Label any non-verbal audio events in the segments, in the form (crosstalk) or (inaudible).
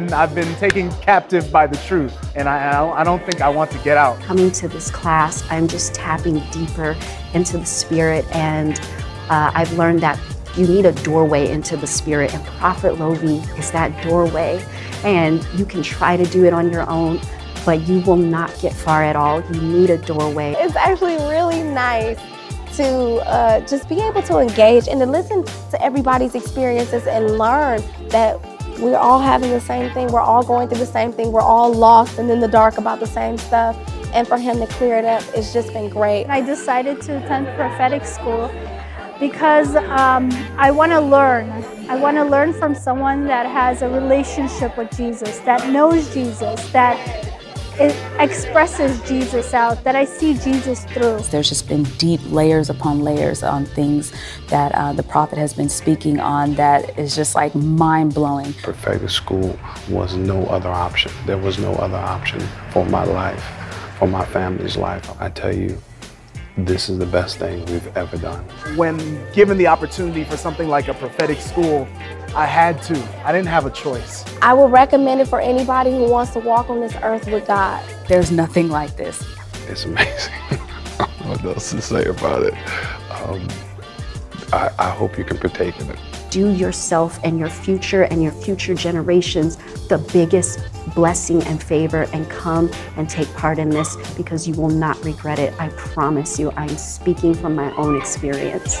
been, I've been, taken captive by the truth, and I, I don't, think I want to get out. Coming to this class, I'm just tapping deeper into the spirit, and uh, I've learned that you need a doorway into the spirit, and Prophet Lovi is that doorway. And you can try to do it on your own, but you will not get far at all. You need a doorway. It's actually really nice to uh, just be able to engage and to listen to everybody's experiences and learn that we're all having the same thing. We're all going through the same thing. We're all lost and in the dark about the same stuff. And for him to clear it up, it's just been great. I decided to attend prophetic school because um, I want to learn. I want to learn from someone that has a relationship with Jesus, that knows Jesus, that it expresses Jesus out, that I see Jesus through. There's just been deep layers upon layers on things that uh, the prophet has been speaking on that is just like mind blowing. Prophetic school was no other option. There was no other option for my life, for my family's life. I tell you, this is the best thing we've ever done. When given the opportunity for something like a prophetic school, I had to. I didn't have a choice. I would recommend it for anybody who wants to walk on this earth with God. There's nothing like this. It's amazing. (laughs) I don't know what else to say about it. Um, I, I hope you can partake in it. Do yourself and your future and your future generations the biggest blessing and favor and come and take part in this because you will not regret it. I promise you, I'm speaking from my own experience.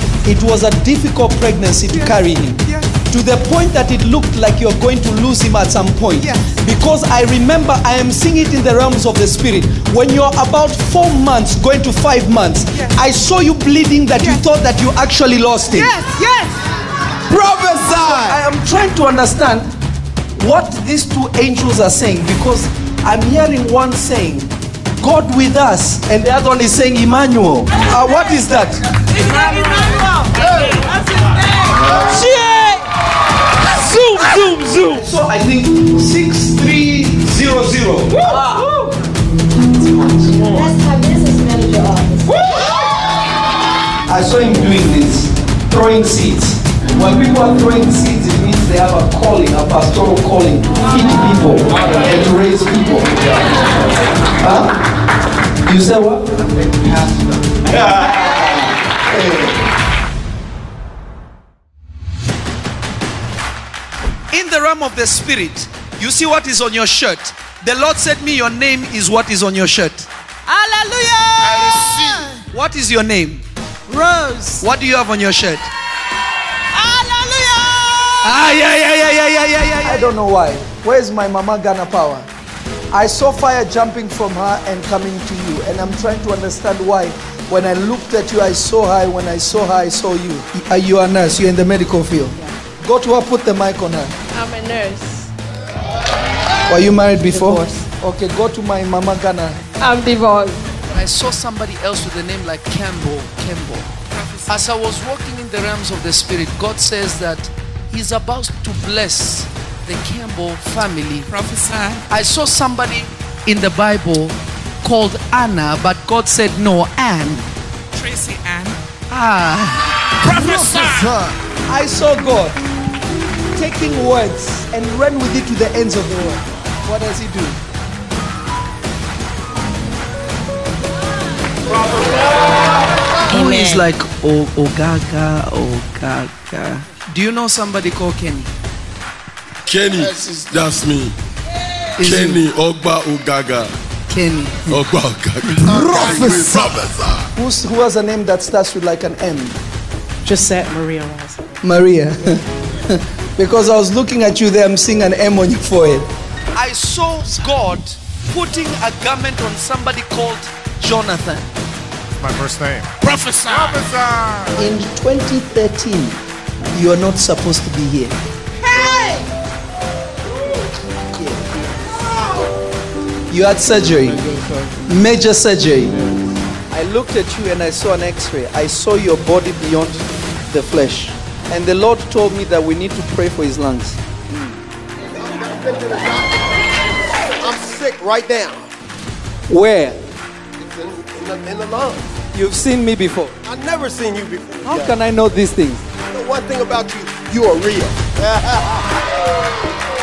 It was a difficult pregnancy to carry him. To the point that it looked like you're going to lose him at some point. Because I remember I am seeing it in the realms of the spirit. When you're about four months, going to five months, I saw you bleeding that you thought that you actually lost him. Yes, yes. Prophesy. I am trying to understand what these two angels are saying because I'm hearing one saying, God with us, and the other one is saying Emmanuel. Uh, what is that? Zoom, zoom, zoom. So I think 6300. I saw him doing this, throwing seeds. When people are throwing seeds, it means they have a calling, a pastoral calling to feed people and to raise people. Huh? You said what? (laughs) In the realm of the spirit, you see what is on your shirt. The Lord said me, your name is what is on your shirt. Hallelujah. What is your name? Rose. What do you have on your shirt? Hallelujah. Ah, yeah, yeah, yeah, yeah, yeah, yeah, yeah. I don't know why. Where's my mama Ghana power? I saw fire jumping from her and coming to you, and I'm trying to understand why. When I looked at you, I saw her. When I saw her, I saw you. Are you a nurse? You're in the medical field. Go to her, put the mic on her. I'm a nurse. Were you married before? Divorced. Okay, go to my mama Ghana. I'm divorced. I saw somebody else with a name like Campbell. Campbell. As I was walking in the realms of the spirit, God says that He's about to bless the Campbell family. Prophesy. I saw somebody in the Bible called Anna, but God said no, Anne. Tracy Ann. Ah, Prophesy. I saw God taking words and run with it to the ends of the world. What does He do? Who is like o- Ogaga, Ogaga? Do you know somebody called Kenny? Kenny, that's me. Is Kenny Ogba Ugaga. Kenny. Ogba Ugaga. Prophesy. Prophesy. Who's, who has a name that starts with like an M? Gisette Maria Ross. Maria. (laughs) because I was looking at you there, I'm seeing an M on your forehead. I saw God putting a garment on somebody called Jonathan. My first name. Prophesy. Prophesy. In 2013, You are not supposed to be here. Hey! You had surgery, major surgery. I looked at you and I saw an x ray. I saw your body beyond the flesh. And the Lord told me that we need to pray for his lungs. I'm sick right now. Where? In, the, in the lungs. You've seen me before. I've never seen you before. How can I know these things? You know one thing about you, you are real. (laughs)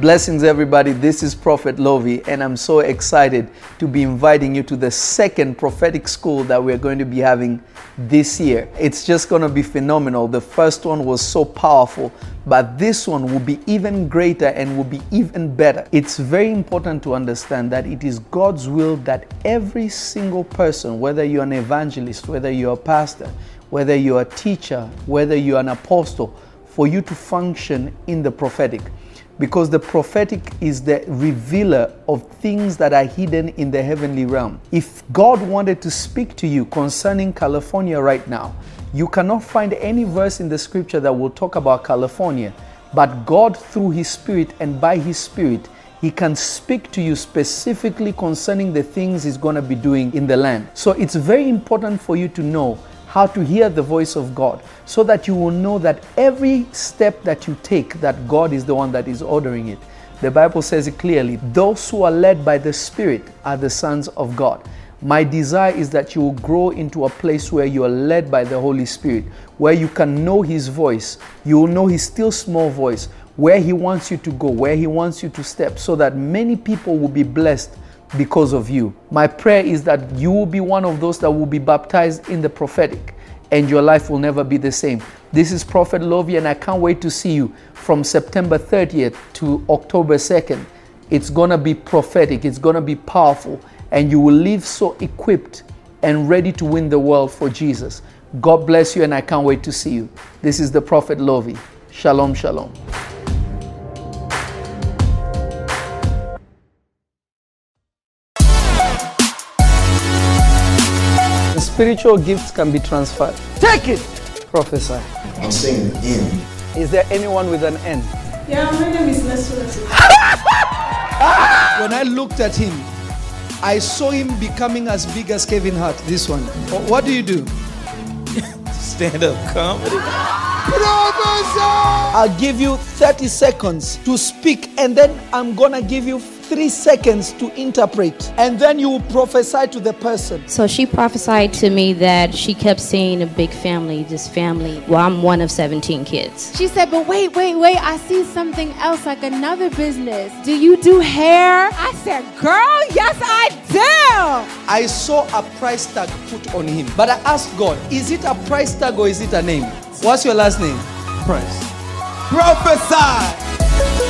Blessings, everybody. This is Prophet Lovi, and I'm so excited to be inviting you to the second prophetic school that we're going to be having this year. It's just going to be phenomenal. The first one was so powerful, but this one will be even greater and will be even better. It's very important to understand that it is God's will that every single person, whether you're an evangelist, whether you're a pastor, whether you're a teacher, whether you're an apostle, for you to function in the prophetic because the prophetic is the revealer of things that are hidden in the heavenly realm. If God wanted to speak to you concerning California right now, you cannot find any verse in the scripture that will talk about California, but God, through His Spirit and by His Spirit, He can speak to you specifically concerning the things He's going to be doing in the land. So it's very important for you to know how to hear the voice of God so that you will know that every step that you take that God is the one that is ordering it. The Bible says it clearly, those who are led by the Spirit are the sons of God. My desire is that you will grow into a place where you are led by the Holy Spirit, where you can know His voice. You will know His still small voice, where He wants you to go, where He wants you to step, so that many people will be blessed because of you. My prayer is that you will be one of those that will be baptized in the prophetic and your life will never be the same. This is Prophet Lovi, and I can't wait to see you from September 30th to October 2nd. It's gonna be prophetic, it's gonna be powerful, and you will live so equipped and ready to win the world for Jesus. God bless you, and I can't wait to see you. This is the Prophet Lovi. Shalom, shalom. Spiritual gifts can be transferred. Take it! Prophesy. I'm saying N. Is there anyone with an N? Yeah, my name is Nestle. (laughs) When I looked at him, I saw him becoming as big as Kevin Hart. This one. What do you do? (laughs) Stand up comedy. Professor. I'll give you 30 seconds to speak, and then I'm gonna give you three seconds to interpret, and then you will prophesy to the person. So she prophesied to me that she kept seeing a big family, this family. Well, I'm one of 17 kids. She said, but wait, wait, wait, I see something else, like another business. Do you do hair? I said, girl, yes, I do. I saw a price tag put on him, but I asked God, is it a price tag or is it a name? What's your last name? Price. Prophesy.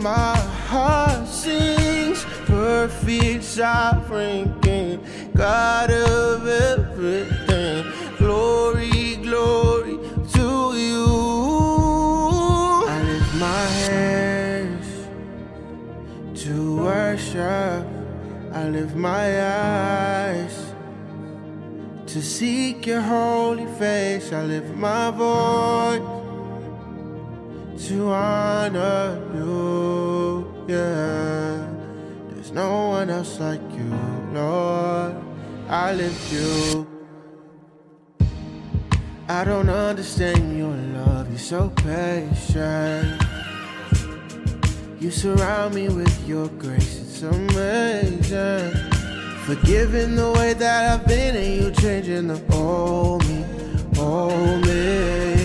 My heart sings, perfect, sovereign King, God of everything. Glory, glory to you. I lift my hands to worship. I lift my eyes to seek your holy face. I lift my voice to honor you. Yeah, there's no one else like you, Lord. I lift you. I don't understand your love, you're so patient. You surround me with your grace, it's amazing. Forgiving the way that I've been, and you changing the old me, old me.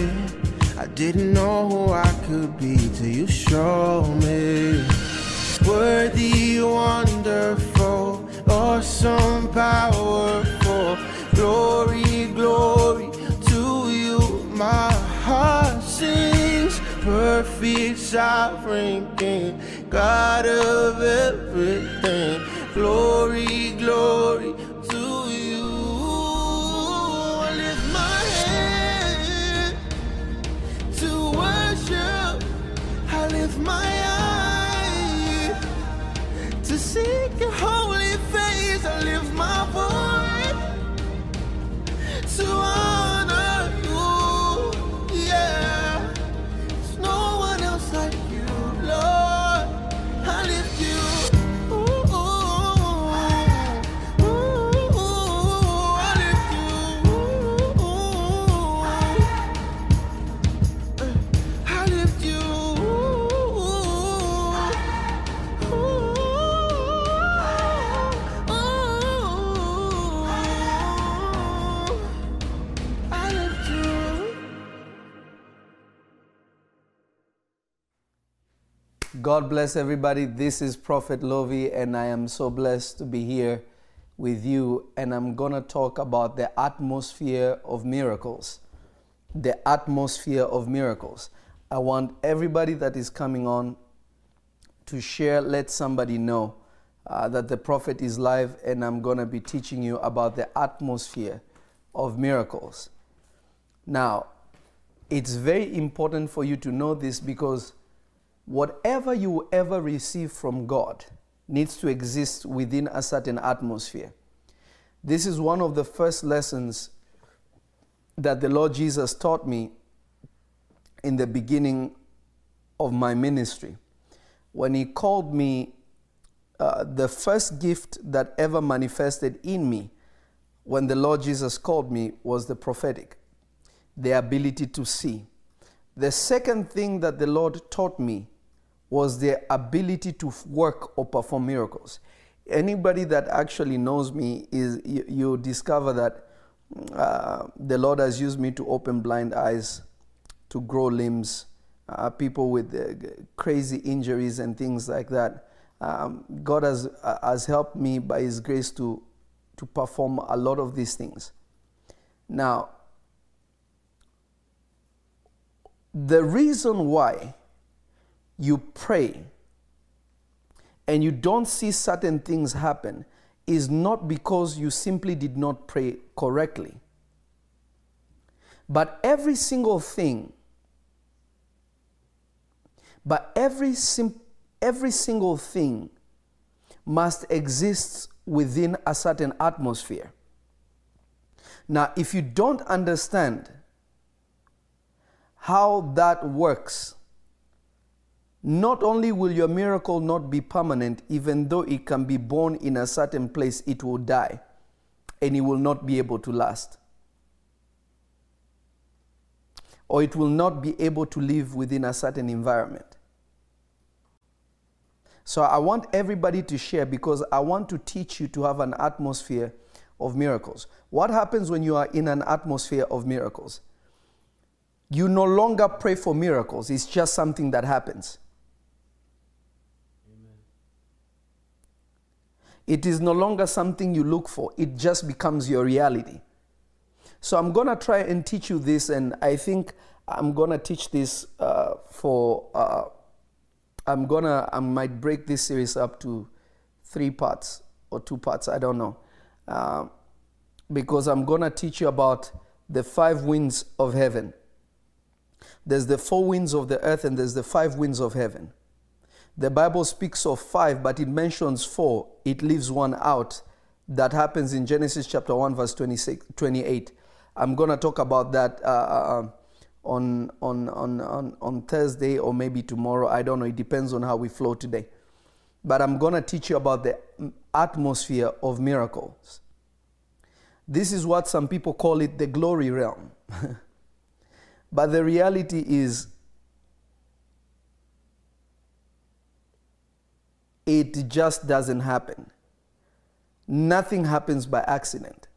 I didn't know who I could be till you showed me. Worthy, wonderful, awesome, powerful. Glory, glory to you. My heart sings, perfect, sovereign King, God of everything. Glory, glory lift my eyes to seek your holy face. I lift my voice to God bless everybody. This is Prophet Lovi, and I am so blessed to be here with you. And I'm going to talk about the atmosphere of miracles. The atmosphere of miracles. I want everybody that is coming on to share, let somebody know uh, that the prophet is live, and I'm going to be teaching you about the atmosphere of miracles. Now, it's very important for you to know this because whatever you ever receive from God needs to exist within a certain atmosphere. This is one of the first lessons that the Lord Jesus taught me in the beginning of my ministry. When He called me, uh, the first gift that ever manifested in me when the Lord Jesus called me was the prophetic, the ability to see. The second thing that the Lord taught me was their ability to work or perform miracles. Anybody that actually knows me is you, you discover that uh, the Lord has used me to open blind eyes, to grow limbs, uh, people with uh, crazy injuries and things like that. Um, God has uh, has helped me by His grace to to perform a lot of these things. Now, the reason why you pray and you don't see certain things happen is not because you simply did not pray correctly. But every single thing, but every, sim- every single thing must exist within a certain atmosphere. Now, if you don't understand how that works, not only will your miracle not be permanent, even though it can be born in a certain place, it will die and it will not be able to last. Or it will not be able to live within a certain environment. So I want everybody to share because I want to teach you to have an atmosphere of miracles. What happens when you are in an atmosphere of miracles? You no longer pray for miracles, it's just something that happens. It is no longer something you look for, it just becomes your reality. So I'm going to try and teach you this, and I think I'm going to teach this uh, for. Uh, I'm gonna, I might break this series up to three parts or two parts, I don't know. Uh, because I'm gonna teach you about the five winds of heaven. There's the four winds of the earth, and there's the five winds of heaven. The Bible speaks of five, but it mentions four. It leaves one out. That happens in Genesis chapter 1, verse 26, 28. I'm going to talk about that uh, uh, on, on, on, on, on Thursday or maybe tomorrow. I don't know. It depends on how we flow today. But I'm going to teach you about the atmosphere of miracles. This is what some people call it the glory realm. (laughs) but the reality is, it just doesn't happen. Nothing happens by accident.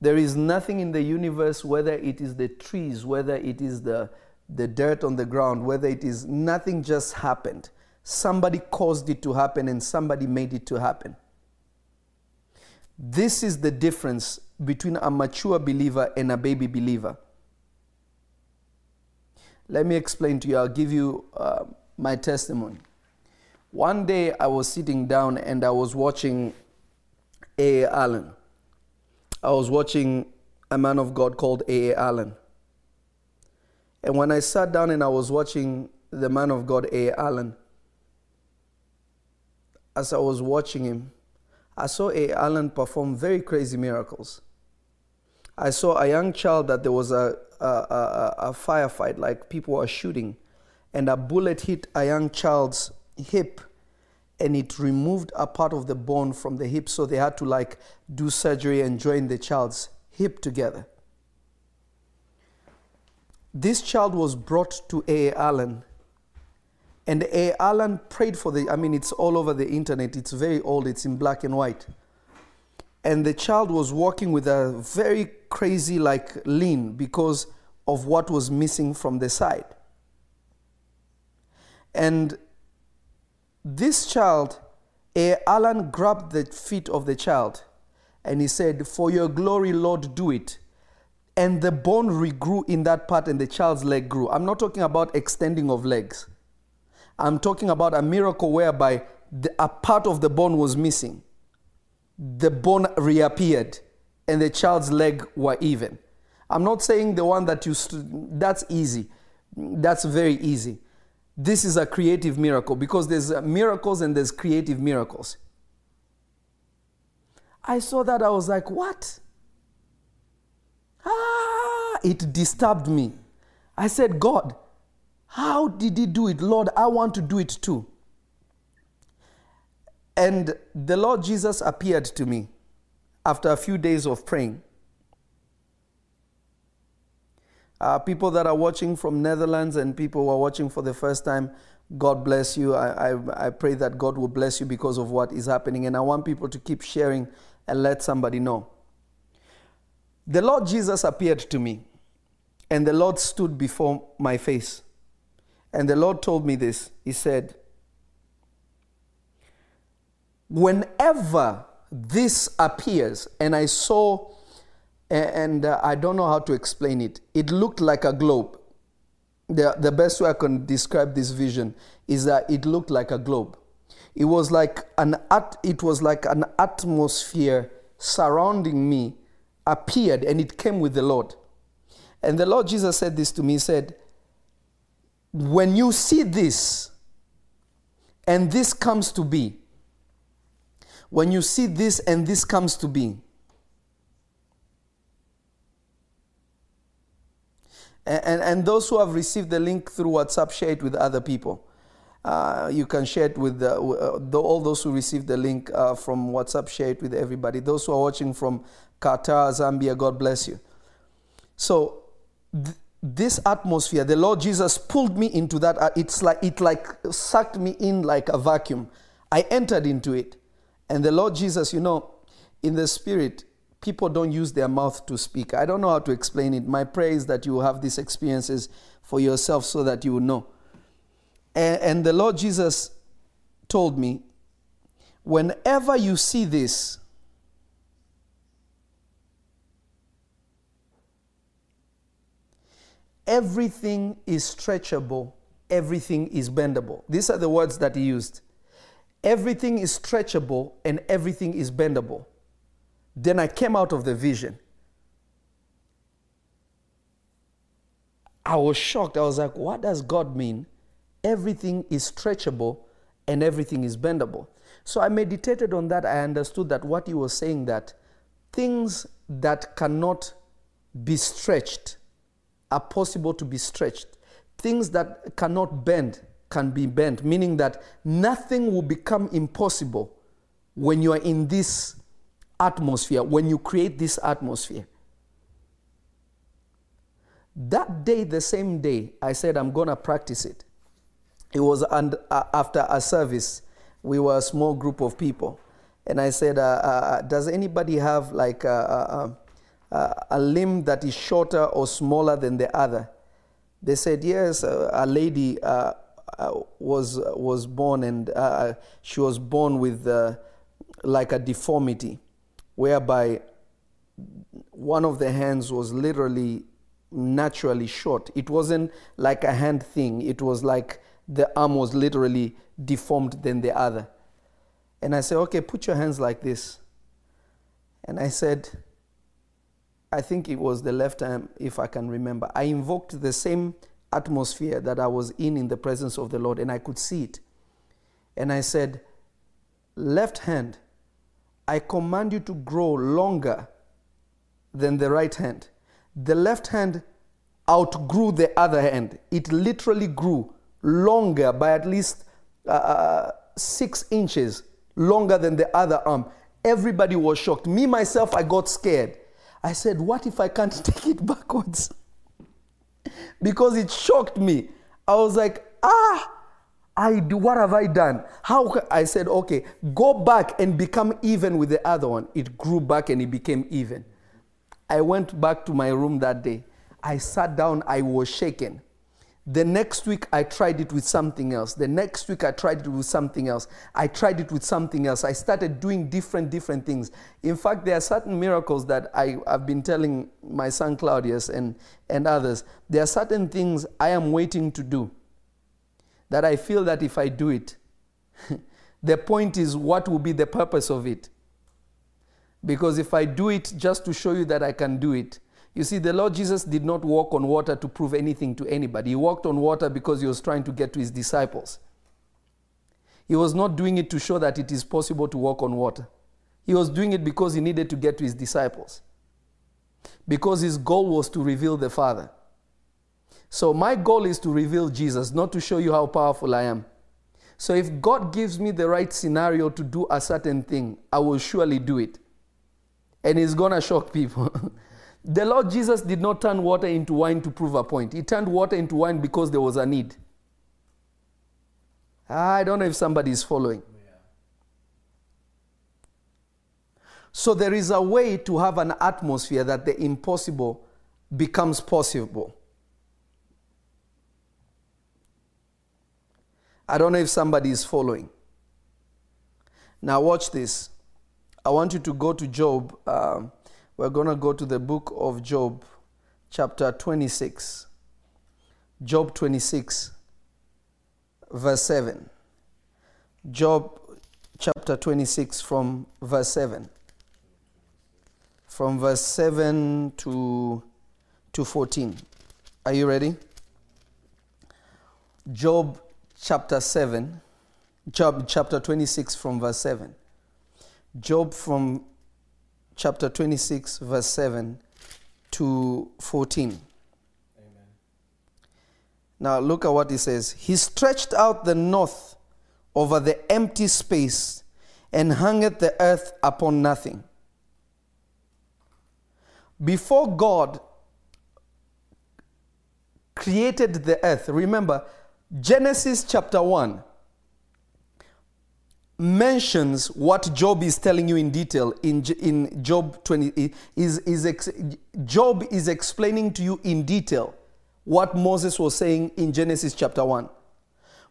There is nothing in the universe, whether it is the trees, whether it is the, the dirt on the ground, whether it is nothing just happened. Somebody caused it to happen and somebody made it to happen. This is the difference between a mature believer and a baby believer. Let me explain to you. I'll give you uh, my testimony. One day I was sitting down and I was watching A. A. Allen. I was watching a man of God called A. A. Allen. And when I sat down and I was watching the man of God A. A. Allen, as I was watching him, I saw A. A. Allen perform very crazy miracles. I saw a young child that there was a, a, a, a firefight, like people were shooting, and a bullet hit a young child's hip and it removed a part of the bone from the hip so they had to like do surgery and join the child's hip together. This child was brought to a. Allen and a. Allen prayed for the i mean it's all over the internet. It's very old. It's in black and white. And the child was walking with a very crazy like lean because of what was missing from the side. And this child, A. Allen grabbed the feet of the child and he said, For your glory, Lord, do it. And the bone regrew in that part and the child's leg grew. I'm not talking about extending of legs. I'm talking about a miracle whereby the, a part of the bone was missing. The bone reappeared and the child's leg were even. I'm not saying the one that you, st- that's easy. That's very easy. This is a creative miracle because there's uh, miracles and there's creative miracles. I saw that, I was like, what? Ah, it disturbed me. I said, God, how did he do it? Lord, I want to do it too. And the Lord Jesus appeared to me after a few days of praying. Uh, people that are watching from Netherlands and people who are watching for the first time, God bless you. I, I, I pray that God will bless you because of what is happening. And I want people to keep sharing and let somebody know. The Lord Jesus appeared to me, and the Lord stood before my face. And the Lord told me this He said, Whenever this appears, and I saw, and uh, I don't know how to explain it, it looked like a globe. The, the best way I can describe this vision is that it looked like a globe. It was like an at, it was like an atmosphere surrounding me appeared and it came with the Lord. And the Lord Jesus said this to me. He said, When you see this, and this comes to be, when you see this and this comes to be, and, and, those who have received the link through WhatsApp, share it with other people. Uh, you can share it with w- uh, the, all those who received the link uh, from WhatsApp, share it with everybody. Those who are watching from Qatar, Zambia, God bless you. So, th- this atmosphere, the Lord Jesus pulled me into that. uh, It's like it like sucked me in like a vacuum. I entered into it, and the Lord Jesus, you know, in the spirit, people don't use their mouth to speak. I don't know how to explain it. My prayer is that you have these experiences for yourself, so that you know. And, and the Lord Jesus told me, whenever you see this, everything is stretchable, everything is bendable. These are the words that he used. Everything is stretchable and everything is bendable. Then I came out of the vision. I was shocked. I was like, what does God mean? Everything is stretchable and everything is bendable. So I meditated on that. I understood that what he was saying that things that cannot be stretched are possible to be stretched. Things that cannot bend can be bent, meaning that nothing will become impossible when you are in this atmosphere, when you create this atmosphere. That day, the same day, I said, I'm going to practice it. It was and, uh, after a service. We were a small group of people. And I said, uh, uh, Does anybody have like a, a, a, a limb that is shorter or smaller than the other? They said, Yes, uh, a lady uh, uh, was, was born and uh, she was born with uh, like a deformity, whereby one of the hands was literally naturally short. It wasn't like a hand thing, it was like the arm was literally deformed than the other. And I said, Okay, put your hands like this. And I said, I think it was the left arm, if I can remember. I invoked the same atmosphere that I was in in the presence of the Lord, and I could see it. And I said, Left hand, I command you to grow longer than the right hand. The left hand outgrew the other hand. It literally grew longer by at least uh, six inches longer than the other arm. Everybody was shocked. Me, myself, I got scared. I said, What if I can't (laughs) take it backwards? (laughs) because it shocked me. I was like, Ah, I do. What have I done? How? I said, Okay, go back and become even with the other one. It grew back and it became even. I went back to my room that day. I sat down, I was shaken. The next week, I tried it with something else. The next week, I tried it with something else. I tried it with something else. I started doing different, different things. In fact, there are certain miracles that I, I've been telling my son Claudius and, and others. There are certain things I am waiting to do that I feel that if I do it, (laughs) the point is what will be the purpose of it. Because if I do it just to show you that I can do it, You see, the Lord Jesus did not walk on water to prove anything to anybody. He walked on water because he was trying to get to his disciples. He was not doing it to show that it is possible to walk on water. He was doing it because he needed to get to his disciples. Because his goal was to reveal the Father. So, my goal is to reveal Jesus, not to show you how powerful I am. So, if God gives me the right scenario to do a certain thing, I will surely do it. And it's going to shock people. (laughs) the Lord Jesus did not turn water into wine to prove a point, He turned water into wine because there was a need. I don't know if somebody is following. So there is a way to have an atmosphere that the impossible becomes possible. I don't know if somebody is following. Now, watch this. I want you to go to Job. Um, we're going to go to the book of Job, chapter 26. Job 26, verse 7. Job chapter 26, from verse 7 from verse 7 to, to 14. Are you ready? Job chapter 7, Job chapter 26 from verse 7. Job from chapter 26, verse 7 to 14. Amen. Now look at what he says. He stretched out the north over the empty space and hangeth the earth upon nothing. Before God created the earth, remember, Genesis chapter 1 mentions what Job is telling you in detail in, in Job 20 is, is ex, Job is explaining to you in detail what Moses was saying in Genesis chapter 1.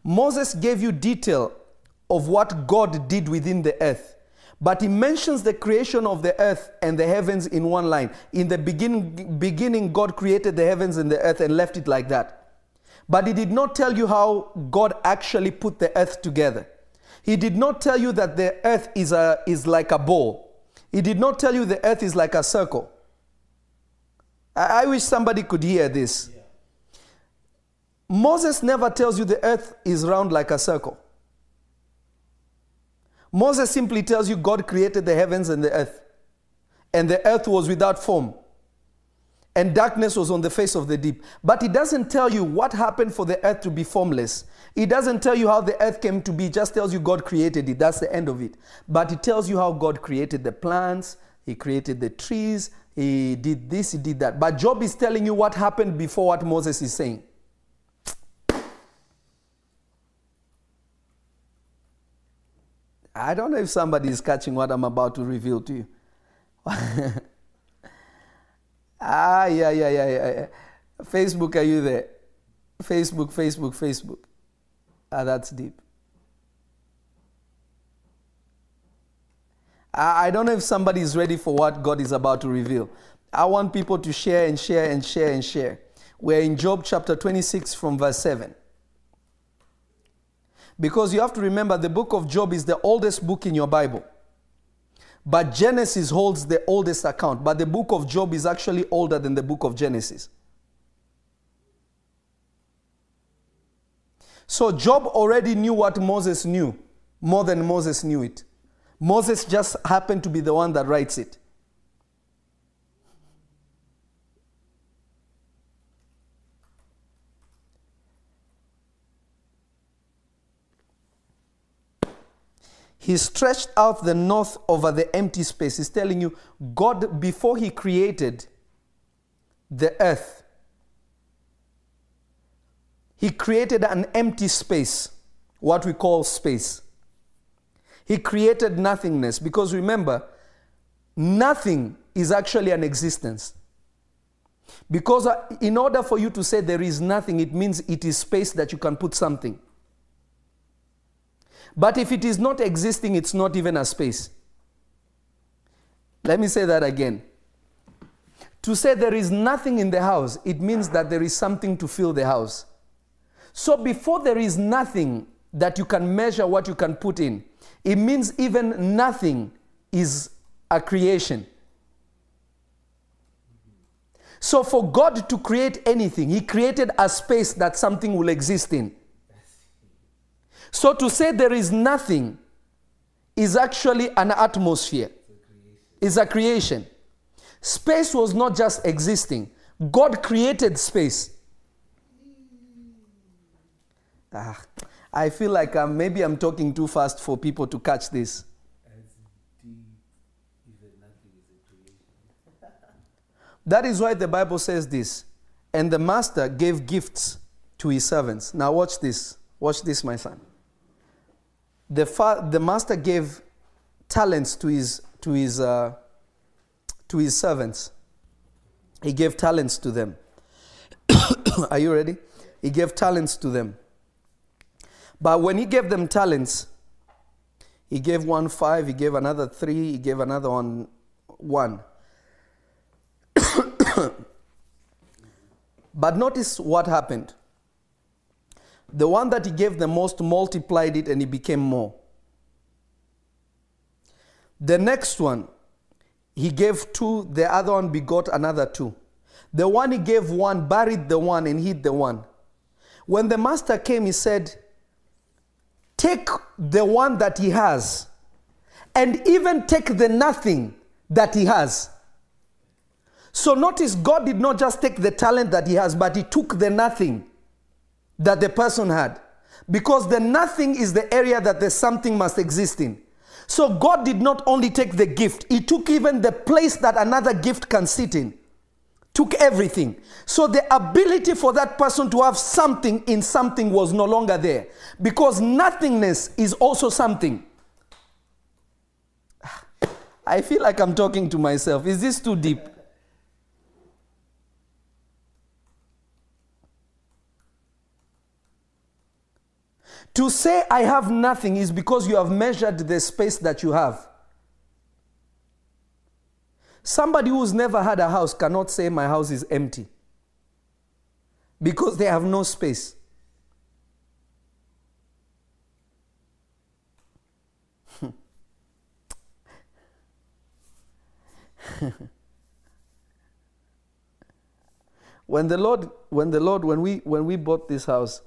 Moses gave you detail of what God did within the earth. But he mentions the creation of the earth and the heavens in one line. In the beginning, beginning, God created the heavens and the earth and left it like that. But he did not tell you how God actually put the earth together. He did not tell you that the earth is, a, is like a ball. He did not tell you the earth is like a circle. I, I wish somebody could hear this. Moses never tells you the earth is round like a circle. Moses simply tells you God created the heavens and the earth. And the earth was without form. And darkness was on the face of the deep. But it doesn't tell you what happened for the earth to be formless. It doesn't tell you how the earth came to be. He just tells you God created it. That's the end of it. But it tells you how God created the plants, he created the trees, he did this, he did that. But Job is telling you what happened before what Moses is saying. I don't know if somebody is catching what I'm about to reveal to you. (laughs) ah, yeah, yeah, yeah, yeah, yeah. Facebook, are you there? Facebook, Facebook, Facebook. Ah, that's deep. I I don't know if somebody is ready for what God is about to reveal. I want people to share and share and share and share. We're in Job chapter 26 from verse 7. Because you have to remember the book of Job is the oldest book in your Bible. But Genesis holds the oldest account. But the book of Job is actually older than the book of Genesis. So Job already knew what Moses knew more than Moses knew it. Moses just happened to be the one that writes it. He stretched out the north over the empty space. He's telling you, God, before He created the earth, He created an empty space, what we call space. He created nothingness because remember, nothing is actually an existence. Because uh, in order for you to say there is nothing, it means it is space that you can put something. But if it is not existing, it's not even a space. Let me say that again. To say there is nothing in the house, it means that there is something to fill the house. So before there is nothing that you can measure what you can put in, it means even nothing is a creation. So, for God to create anything, He created a space that something will exist in. So, to say there is nothing is actually an atmosphere, is a creation. Space was not just existing, God created space. Ah, I feel like um, maybe I'm talking too fast for people to catch this. That is why the Bible says this. And the master gave gifts to his servants. Now, watch this. Watch this, my son. The, fa- the master gave talents to his, to, his, uh, to his servants. He gave talents to them. (coughs) Are you ready? He gave talents to them. But when he gave them talents, he gave one five, he gave another three, he gave another one one. (coughs) but notice what happened. The one that he gave the most multiplied it and it became more. The next one, he gave two, the other one begot another two. The one he gave one buried the one and hid the one. When the master came, he said, Take the one that he has, and even take the nothing that he has. So notice God did not just take the talent that he has, but he took the nothing that the person had. Because the nothing is the area that the something must exist in. So God did not only take the gift, he took even the place that another gift can sit in. Took everything. So the ability for that person to have something in something was no longer there. Because nothingness is also something. (sighs) I feel like I'm talking to myself. Is this too deep? To say I have nothing is because you have measured the space that you have. Somebody who's never had a house cannot say my house is empty because they have no space. (laughs) when the Lord, when the Lord, when we when we bought this house,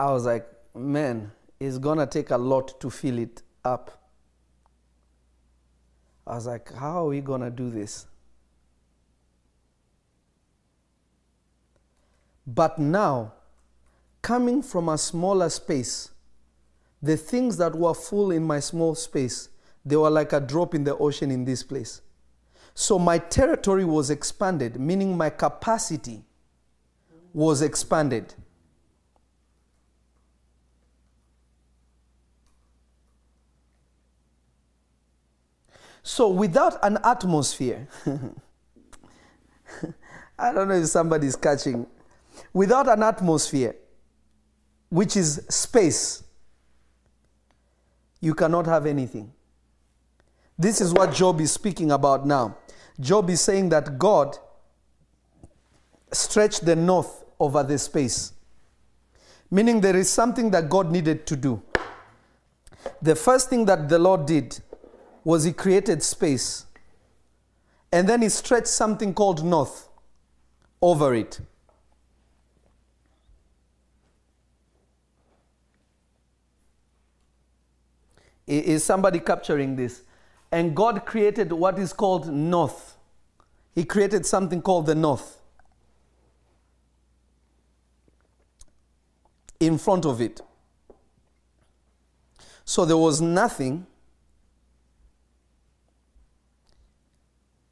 I was like, man, it's gonna take a lot to fill it up. I was like, how are we gonna do this? But now, coming from a smaller space, the things that were full in my small space, they were like a drop in the ocean in this place. So my territory was expanded, meaning my capacity was expanded. So without an atmosphere, (laughs) I don't know if somebody's catching, without an atmosphere, which is space, you cannot have anything. This is what Job is speaking about now. Job is saying that God stretched the north over the space, meaning there is something that God needed to do. The first thing that the Lord did was He created space, and then He stretched something called north over it. Is somebody capturing this? And God created what is called north. He created something called the north in front of it. So there was nothing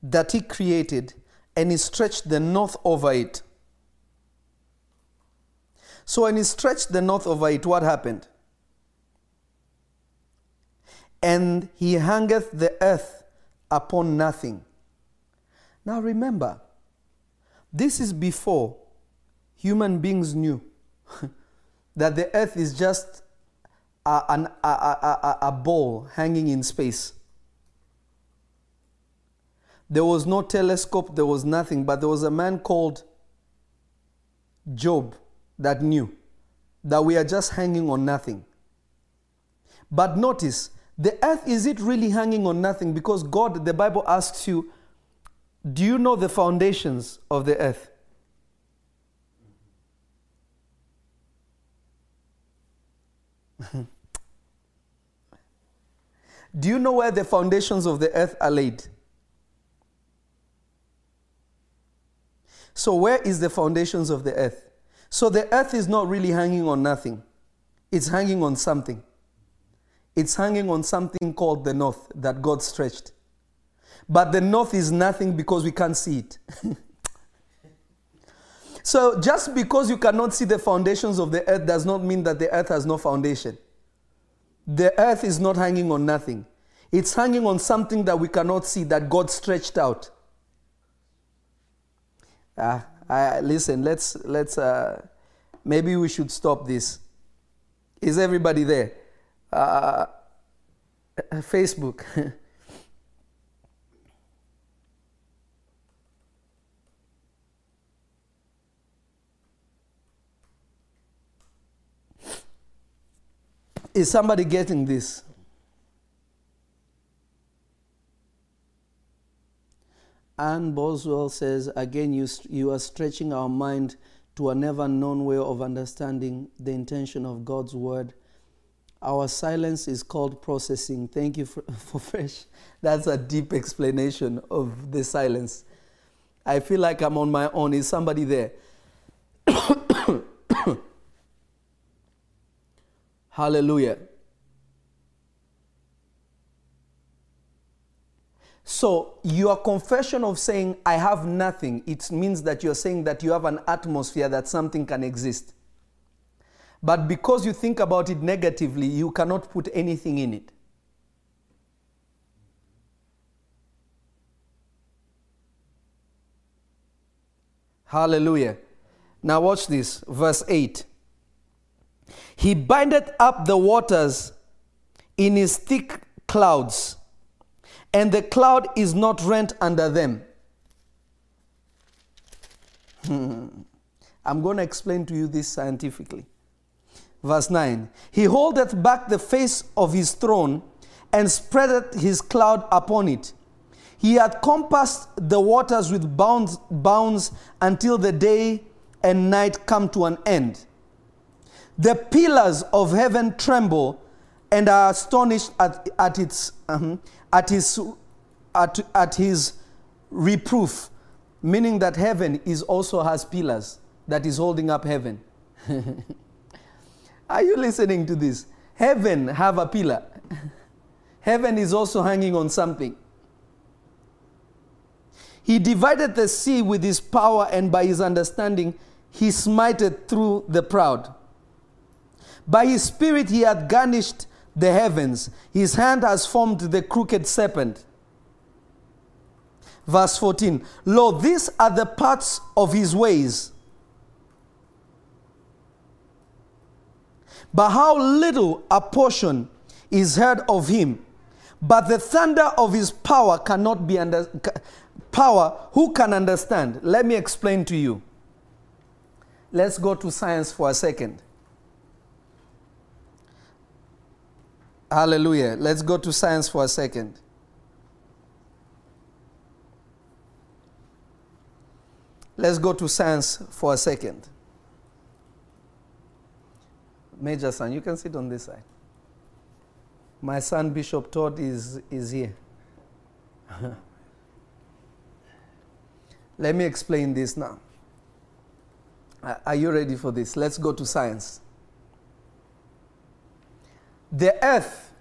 that He created, and He stretched the north over it. So when He stretched the north over it, what happened? and he hangeth the earth upon nothing. Now remember, this is before human beings knew (laughs) that the earth is just a, an, a, a, a, a ball hanging in space. There was no telescope, there was nothing, but there was a man called Job that knew that we are just hanging on nothing. But notice, the earth is it really hanging on nothing? Because God, the Bible asks you, Do you know the foundations of the earth? (laughs) Do you know where the foundations of the earth are laid? So, where is the foundations of the earth? So, the earth is not really hanging on nothing, it's hanging on something. It's hanging on something called the north that God stretched. But the north is nothing because we can't see it. (laughs) so, just because you cannot see the foundations of the earth does not mean that the earth has no foundation. The earth is not hanging on nothing. It's hanging on something that we cannot see that God stretched out. Ah, I, listen, let's let's uh, maybe we should stop this. Is everybody there? Uh, Facebook. (laughs) Is somebody getting this? Anne Boswell says, again, you, you are stretching our mind to a never known way of understanding the intention of God's word. Our silence is called processing. Thank you for, (laughs) for fresh. That's a deep explanation of the silence. I feel like I'm on my own. Is somebody there? (coughs) (coughs) Hallelujah. So, your confession of saying, I have nothing, it means that you're saying that you have an atmosphere that something can exist. But because you think about it negatively, you cannot put anything in it. Hallelujah. Now, watch this, verse 8. He bindeth up the waters in his thick clouds, and the cloud is not rent under them. I'm going to explain to you this scientifically. Verse 9 He holdeth back the face of his throne and spreadeth his cloud upon it. He hath compassed the waters with bounds, bounds until the day and night come to an end. The pillars of heaven tremble and are astonished at, at, its, um, at, his, at, at his reproof, meaning that heaven is also has pillars that is holding up heaven. (laughs) are you listening to this? Heaven have a pillar. heaven is also hanging on something. He divided the sea with his power, and by his understanding, he smited through the proud. By his spirit, he hath garnished the heavens. His hand has formed the crooked serpent. Verse 14 Lo, these are the parts of his ways. But how little a portion is heard of him. But the thunder of his power cannot be under power. Who can understand? Let me explain to you. Let's go to science for a second. Hallelujah. Let's go to science for a second. Let's go to science for a second. Major son, you can sit on this side. My son, Bishop Todd, is, is here. (laughs) Let me explain this now. Are you ready for this? Let's go to science. The earth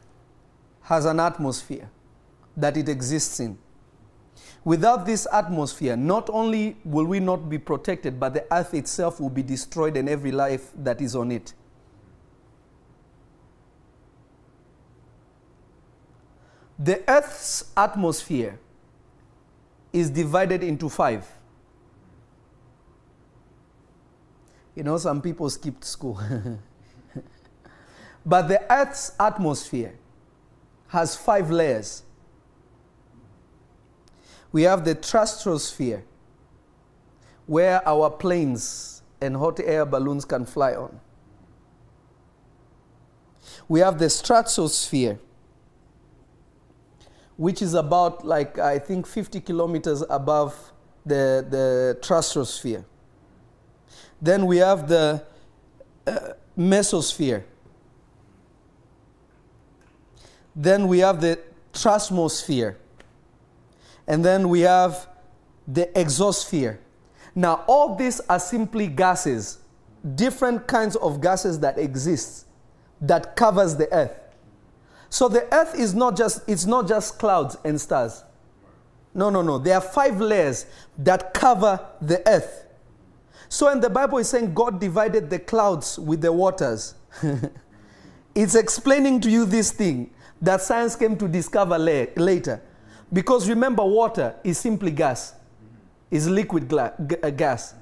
has an atmosphere that it exists in. Without this atmosphere, not only will we not be protected, but the earth itself will be destroyed and every life that is on it. The earth's atmosphere is divided into five. You know, some people skipped school. (laughs) but the earth's atmosphere has five layers. We have the troposphere, where our planes and hot air balloons can fly on. We have the stratosphere, which is about like I think 50 kilometers above the, the stratosphere. Then we have the uh, mesosphere. Then we have the transmosphere. And then we have the exosphere. Now, all these are simply gases, different kinds of gases that exist that covers the earth. So the earth is not just it's not just clouds and stars. No, no, no. There are five layers that cover the earth. So in the Bible is saying God divided the clouds with the waters. (laughs) it's explaining to you this thing that science came to discover la- later. Because remember water is simply gas. Is liquid uh, gas.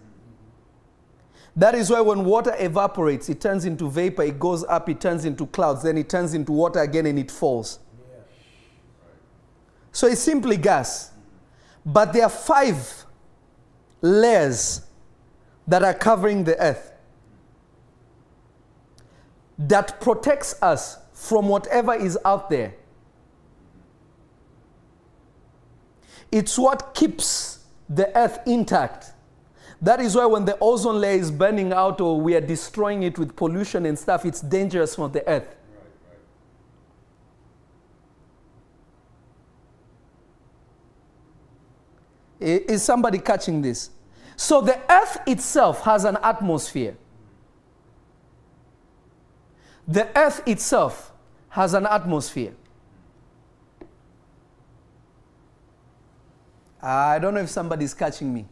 That is why when water evaporates, it turns into vapor, it goes up, it turns into clouds, then it turns into water again and it falls. So it's simply gas. But there are five layers that are covering the earth that protects us from whatever is out there. It's what keeps the earth intact. That is why when the ozone layer is burning out or we are destroying it with pollution and stuff, it's dangerous for the earth. I- Is somebody catching this? So the earth itself has an atmosphere. The earth itself has an atmosphere. I don't know if somebody's catching me.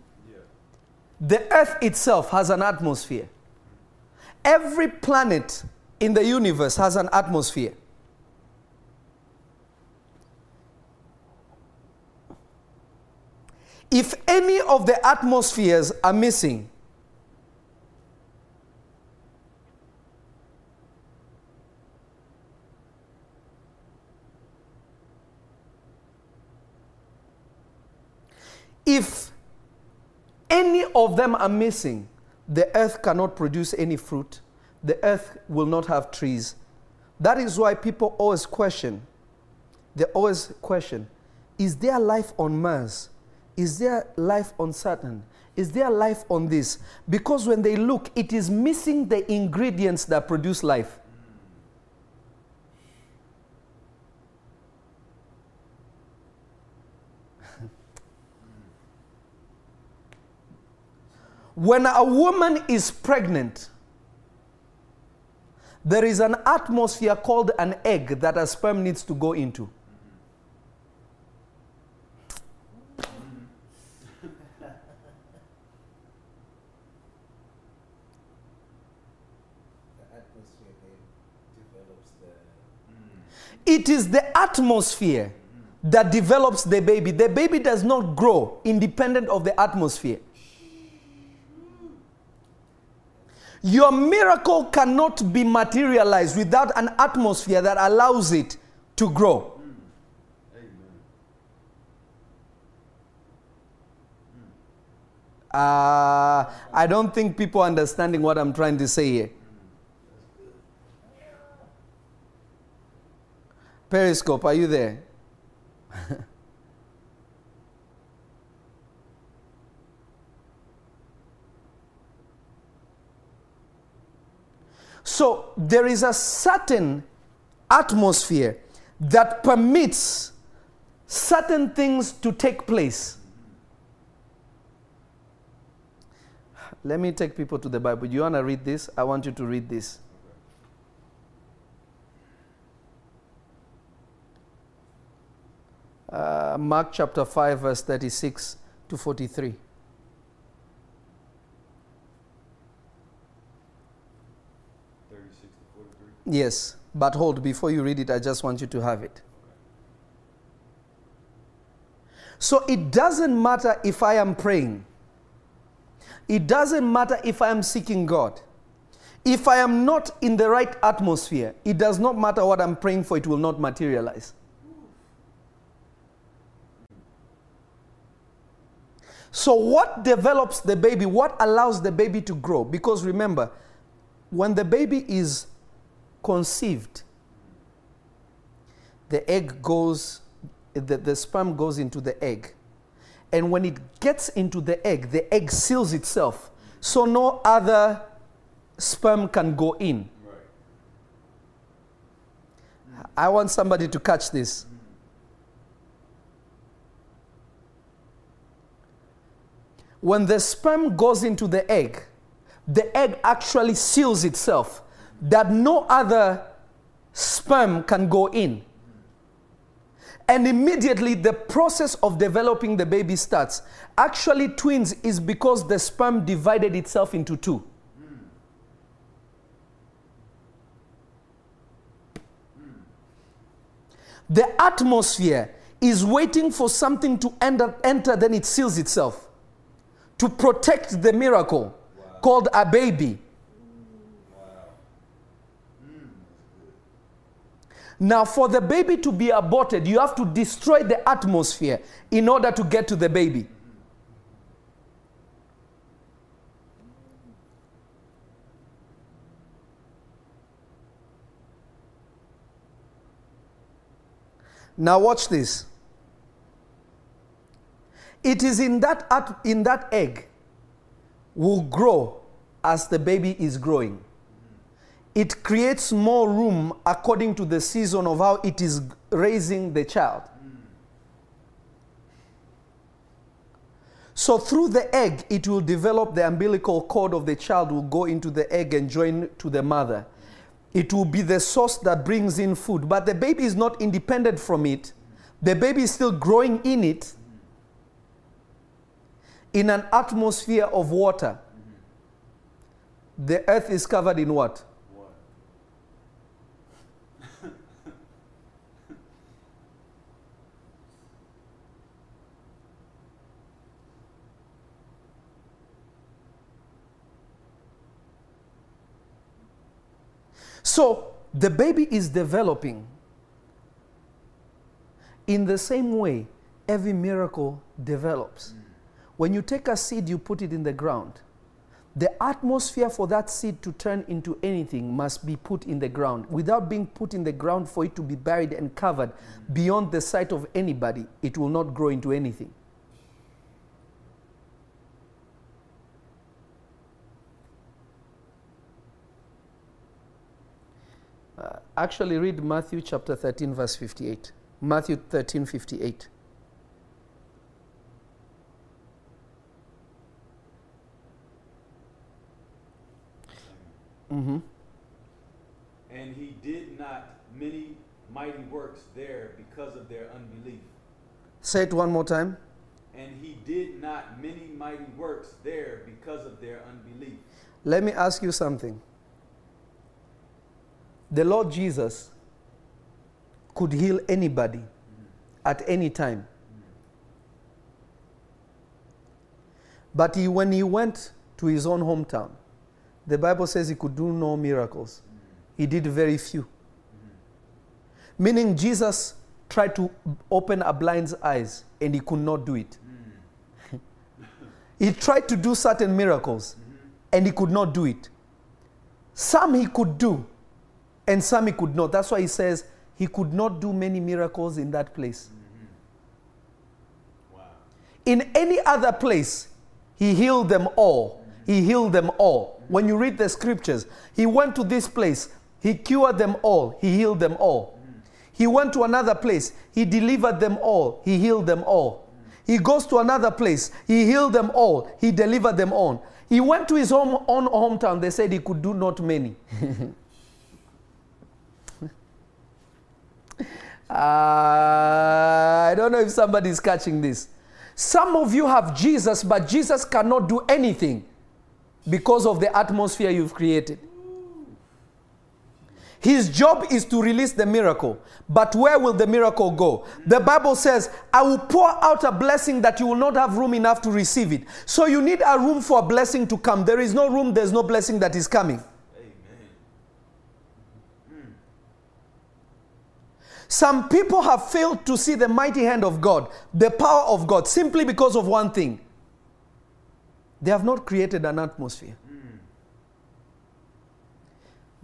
The earth itself has an atmosphere. Every planet in the universe has an atmosphere. If any of the atmospheres are missing, if any of them are missing, the earth cannot produce any fruit, the earth will not have trees. That is why people always question, they always question, is there life on Mars? Is there life on Saturn? Is there life on this? Because when they look, it is missing the ingredients that produce life. When a woman is pregnant, there is an atmosphere called an egg that a sperm needs to go into. It is the atmosphere that develops the baby. The baby does not grow independent of the atmosphere. Your miracle cannot be materialized without an atmosphere that allows it to grow. Uh, I don't think people are understanding what I'm trying to say here. Periscope, are you there? (laughs) so there is a certain atmosphere that permits certain things to take place. Let me take people to the Bible. You want to read this? I want you to read this. Uh, Mark chapter 5, verse 36 to 43. Yes, but hold, before you read it, I just want you to have it. So it doesn't matter if I am praying, it doesn't matter if I am seeking God. If I am not in the right atmosphere, it does not matter what I'm praying for, it will not materialize. So, what develops the baby? What allows the baby to grow? Because remember, when the baby is conceived, the egg goes the, the sperm goes into the egg. And when it gets into the egg, the egg seals itself. So no other sperm can go in. I want somebody to catch this. When the sperm goes into the egg, the egg actually seals itself that no other sperm can go in. And immediately the process of developing the baby starts. Actually, twins is because the sperm divided itself into two. The atmosphere is waiting for something to enter, enter, then it seals itself to protect the miracle called a baby. Now, for the baby to be aborted, you have to destroy the atmosphere in order to get to the baby. Now, watch this. It is in that, at- in that egg will grow as the baby is growing. It creates more room according to the season of how it is raising the child. So through the egg, it will develop the umbilical cord of the child will go into the egg and join to the mother. It will be the source that brings in food, but the baby is not independent from it. The baby is still growing in it in an atmosphere of water. The earth is covered in what? So the baby is developing. In the same way, every miracle develops. When you take a seed, you put it in the ground. The atmosphere for that seed to turn into anything must be put in the ground. Without being put in the ground for it to be buried and covered beyond the sight of anybody, it will not grow into anything. Actually, read Matthew chapter 13, verse 58. Matthew 13, 58. Mm-hmm. And he did not many mighty works there because of their unbelief. Say it one more time. And he did not many mighty works there because of their unbelief. Let me ask you something. The Lord Jesus could heal anybody at any time. But he, when he went to his own hometown, the Bible says he could do no miracles. He did very few. Meaning, Jesus tried to open a blind's eyes and he could not do it. he tried to do certain miracles and he could not do it. Some he could do and some he could not. That's why he says he could not do many miracles in that place. Mm-hmm. In any other place, he healed them all. He healed them all. When you read the scriptures, he went to this place, he cured them all, he healed them all. Mm. He went to another place, he delivered them all, he healed them all. Mm. He goes to another place, he healed them all, he delivered them all. He went to his home, own hometown, they said he could do not many. (laughs) Uh, I don't know if somebody is catching this. Some of you have Jesus, but Jesus cannot do anything because of the atmosphere you've created. His job is to release the miracle. But where will the miracle go? The Bible says, I will pour out a blessing that you will not have room enough to receive it. So you need a room for a blessing to come. There is no room, there's no blessing that is coming. Some people have failed to see the mighty hand of God, the power of God, simply because of one thing. They have not created an atmosphere.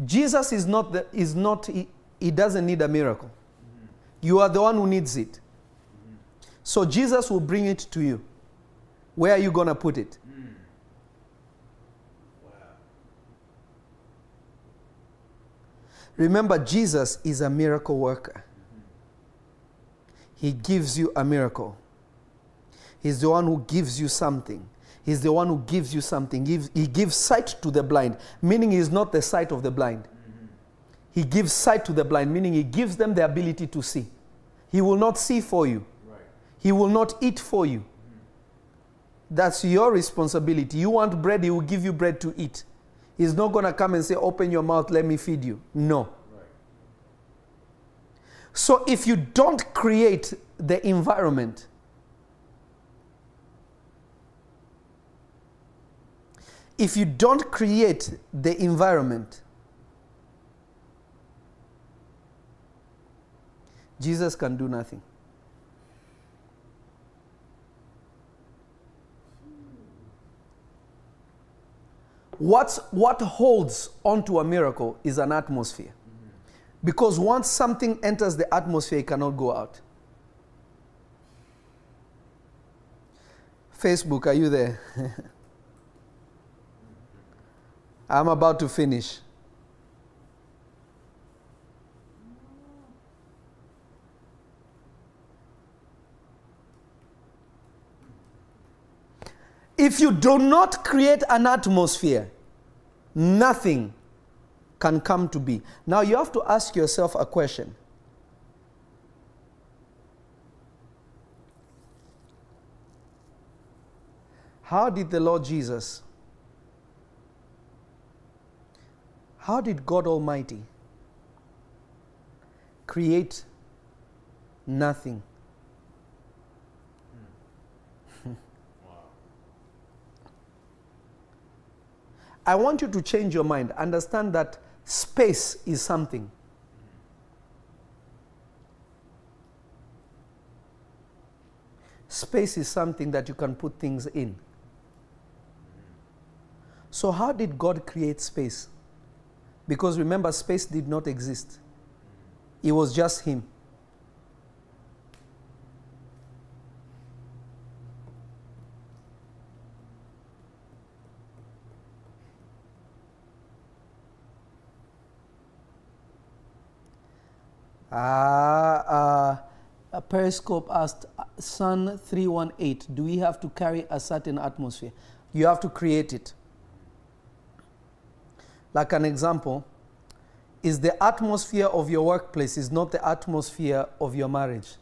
Jesus is not, the, is not he, he doesn't need a miracle. You are the one who needs it. So Jesus will bring it to you. Where are you going to put it? Remember, Jesus is a miracle worker. He gives you a miracle. He's the one who gives you something. He's the one who gives you something. He gives, sight to the blind, meaning he's not the sight of the blind. He gives sight to the blind, meaning he gives them the ability to see. He will not see for you, he will not eat for you. That's your responsibility. You want bread, he will give you bread to eat. He's not going to come and say, Open your mouth, let me feed you. No. So if you don't create the environment, if you don't create the environment, Jesus can do nothing. What's, what holds onto a miracle is an atmosphere. Because once something enters the atmosphere, it cannot go out. Facebook, are you there? (laughs) I'm about to finish. If you do not create an atmosphere, nothing can come to be. Now you have to ask yourself a question. How did the Lord Jesus, how did God Almighty create nothing? (laughs) I want you to change your mind. Understand that space is something. Space is something that you can put things in. So, how did God create space? Because remember, space did not exist, it was just Him. Ah, uh, Periscope asked, Sun 318, do we have to carry a certain atmosphere? You have to create it. Like an example, is the atmosphere of your workplace is not the atmosphere of your marriage.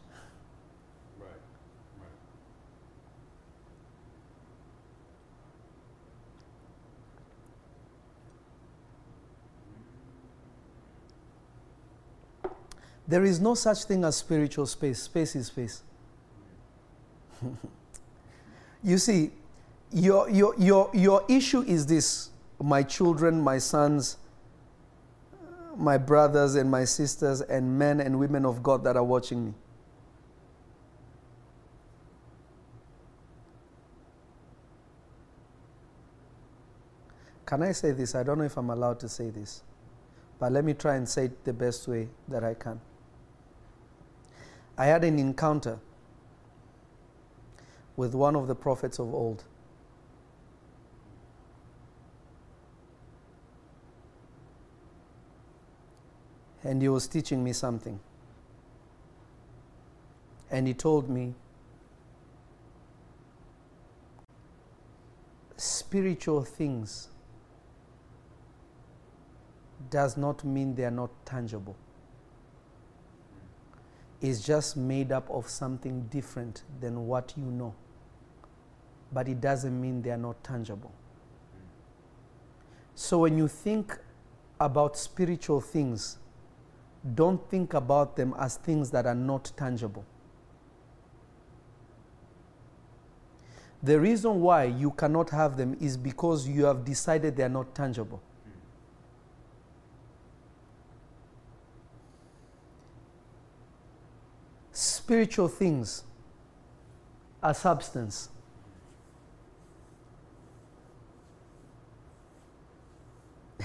There is no such thing as spiritual space. Space is space. (laughs) you see, your, your, your, your issue is this my children, my sons, my brothers, and my sisters, and men and women of God that are watching me. Can I say this? I don't know if I'm allowed to say this, but let me try and say it the best way that I can. I had an encounter with one of the prophets of old. And he was teaching me something. And he told me spiritual things does not mean they are not tangible is just made up of something different than what you know. But it doesn't mean they are not tangible. So when you think about spiritual things, don't think about them as things that are not tangible. The reason why you cannot have them is because you have decided they are not tangible. Spiritual things are substance. (laughs)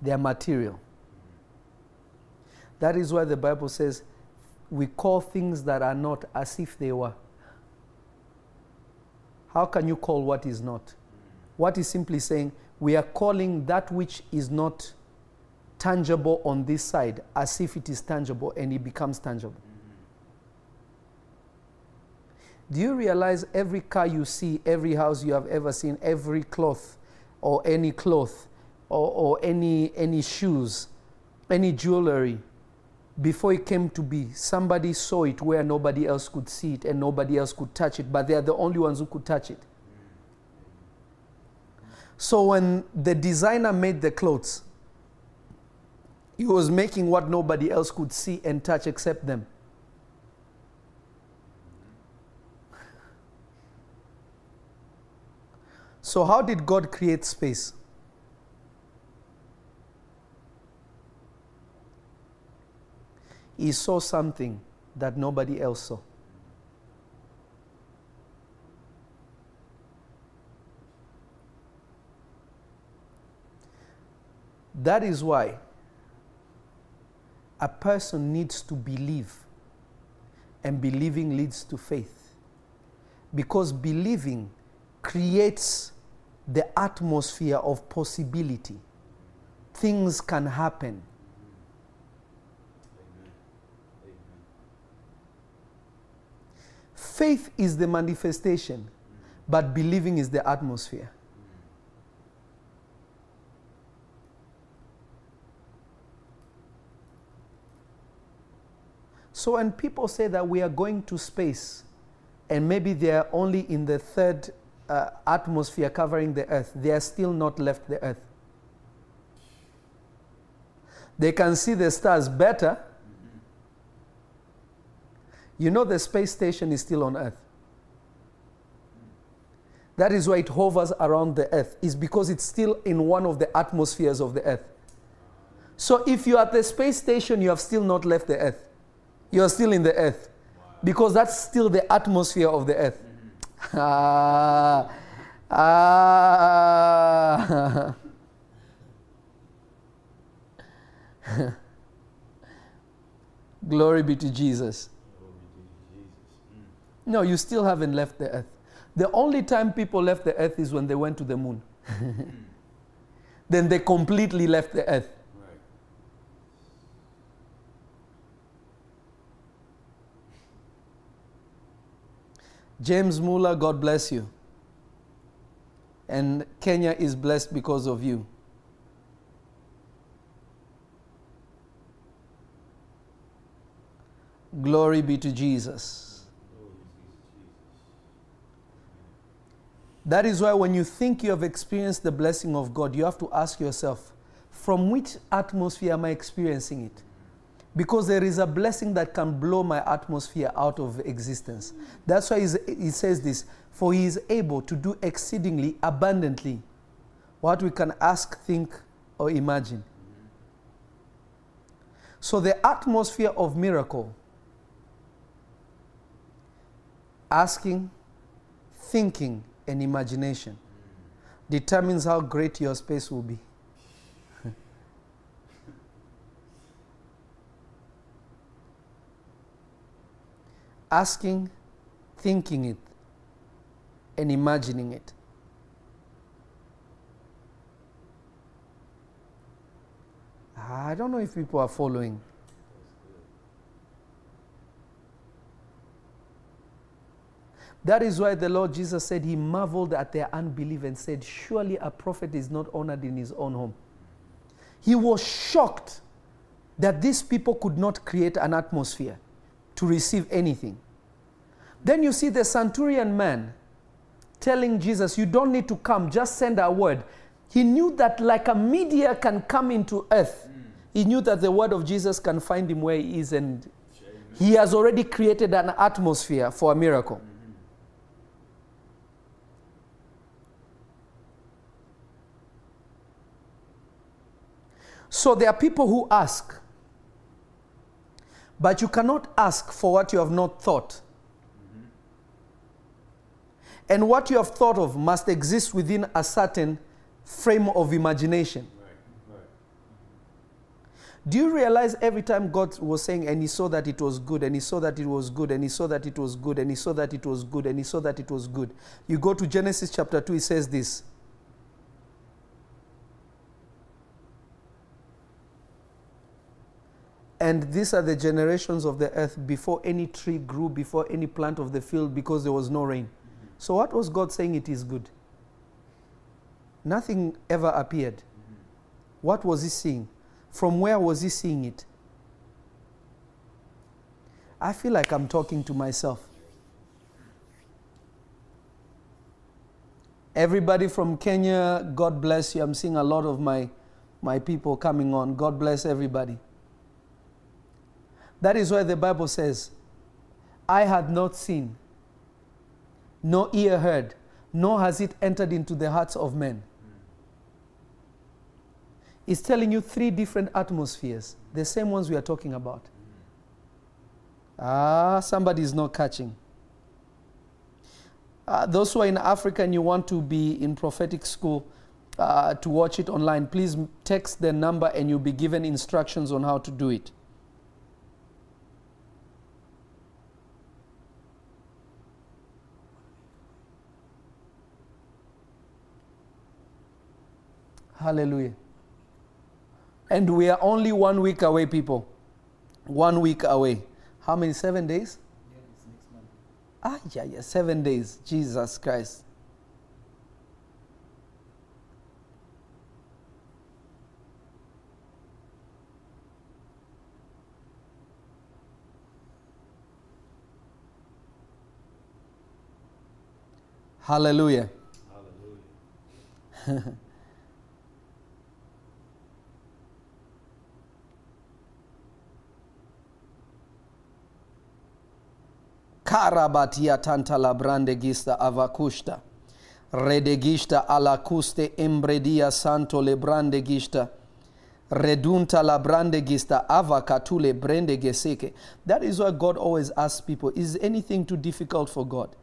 they are material. That is why the Bible says we call things that are not as if they were. How can you call what is not? What is simply saying we are calling that which is not tangible on this side as if it is tangible and it becomes tangible. Do you realize every car you see, every house you have ever seen, every cloth or any cloth or, or any, any shoes, any jewelry, before it came to be, somebody saw it where nobody else could see it and nobody else could touch it, but they are the only ones who could touch it. So when the designer made the clothes, he was making what nobody else could see and touch except them. So, how did God create space? He saw something that nobody else saw. That is why a person needs to believe, and believing leads to faith. Because believing creates the atmosphere of possibility. Things can happen. Faith is the manifestation, but believing is the atmosphere. So when people say that we are going to space, and maybe they are only in the third uh, atmosphere covering the earth, they are still not left the earth. They can see the stars better. You know, the space station is still on earth. That is why it hovers around the earth, is because it's still in one of the atmospheres of the earth. So if you are at the space station, you have still not left the earth. You are still in the earth. Because that's still the atmosphere of the earth. (laughs) Ah, ah. (laughs) Glory be to Jesus. No, you still haven't left the earth. The only time people left the earth is when they went to the moon. (laughs) then they completely left the earth. James Muller, God bless you. And Kenya is blessed because of you. Glory be to Jesus. That is why when you think you have experienced the blessing of God, you have to ask yourself, from which atmosphere am I experiencing it? Because there is a blessing that can blow my atmosphere out of existence. That's why he says this For he is able to do exceedingly abundantly what we can ask, think, or imagine. So, the atmosphere of miracle, asking, thinking, and imagination determines how great your space will be. Asking, thinking it, and imagining it. I don't know if people are following. That is why the Lord Jesus said he marveled at their unbelief and said, Surely a prophet is not honored in his own home. He was shocked that these people could not create an atmosphere to receive anything. Then you see the centurion man telling Jesus, You don't need to come, just send a word. He knew that, like a meteor can come into earth, he knew that the word of Jesus can find him where he is, and he has already created an atmosphere for a miracle. So there are people who ask, but you cannot ask for what you have not thought. And what you have thought of must exist within a certain frame of imagination. Do you realize every time God was saying, and he saw that it was good, and he saw that it was good, and he saw that it was good, and he saw that it was good, and he saw that it was good? You go to Genesis chapter 2, it says this. And these are the generations of the earth before any tree grew, before any plant of the field, because there was no rain. So, what was God saying it is good? Nothing ever appeared. What was he seeing? From where was he seeing it? I feel like I'm talking to myself. Everybody from Kenya, God bless you. I'm seeing a lot of my, my people coming on. God bless everybody. That is why the Bible says, I had not seen, no ear heard, nor has it entered into the hearts of men. It's telling you three different atmospheres, the same ones we are talking about. Ah, somebody is not catching. Uh, those who are in Africa and you want to be in prophetic school uh, to watch it online, please text the number and you'll be given instructions on how to do it. Hallelujah. And we are only one week away, people. One week away. How many? Seven days? Ah, yeah, yeah, seven days. Jesus Christ. Hallelujah. Hallelujah. (laughs) Karabatia tantala brande gista avakushta. Redegista alakuste embredia santo le brande gista. Redunta la brande gista avakatule brende geseke. That is why God always asks people, is anything too difficult for God?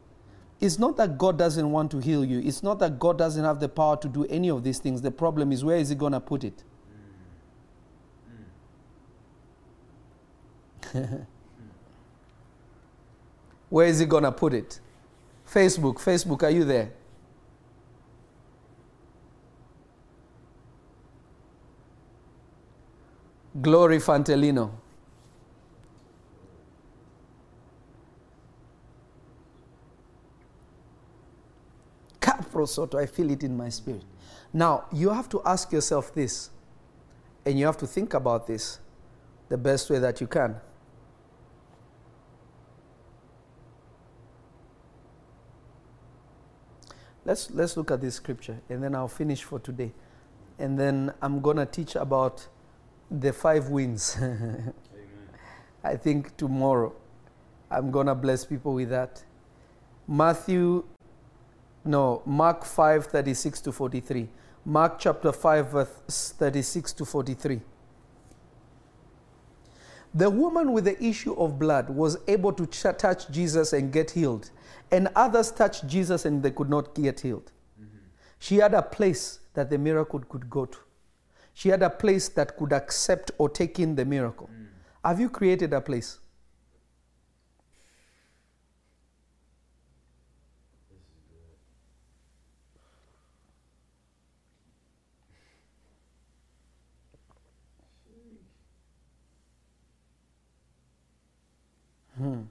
It's not that God doesn't want to heal you. It's not that God doesn't have the power to do any of these things. The problem is where is he going to put it? (laughs) Where is he going to put it? Facebook, Facebook, are you there? Glory Fantelino. Caprosoto, I feel it in my spirit. Now, you have to ask yourself this, and you have to think about this the best way that you can. Let's, let's look at this scripture and then I'll finish for today. And then I'm going to teach about the five wins. (laughs) I think tomorrow I'm going to bless people with that. Matthew, no, Mark 5 36 to 43. Mark chapter 5, verse 36 to 43. The woman with the issue of blood was able to ch- touch Jesus and get healed, and others touched Jesus and they could not get healed. Mm-hmm. She had a place that the miracle could go to. She had a place that could accept or take in the miracle. Mm. Have you created a place? Hmm.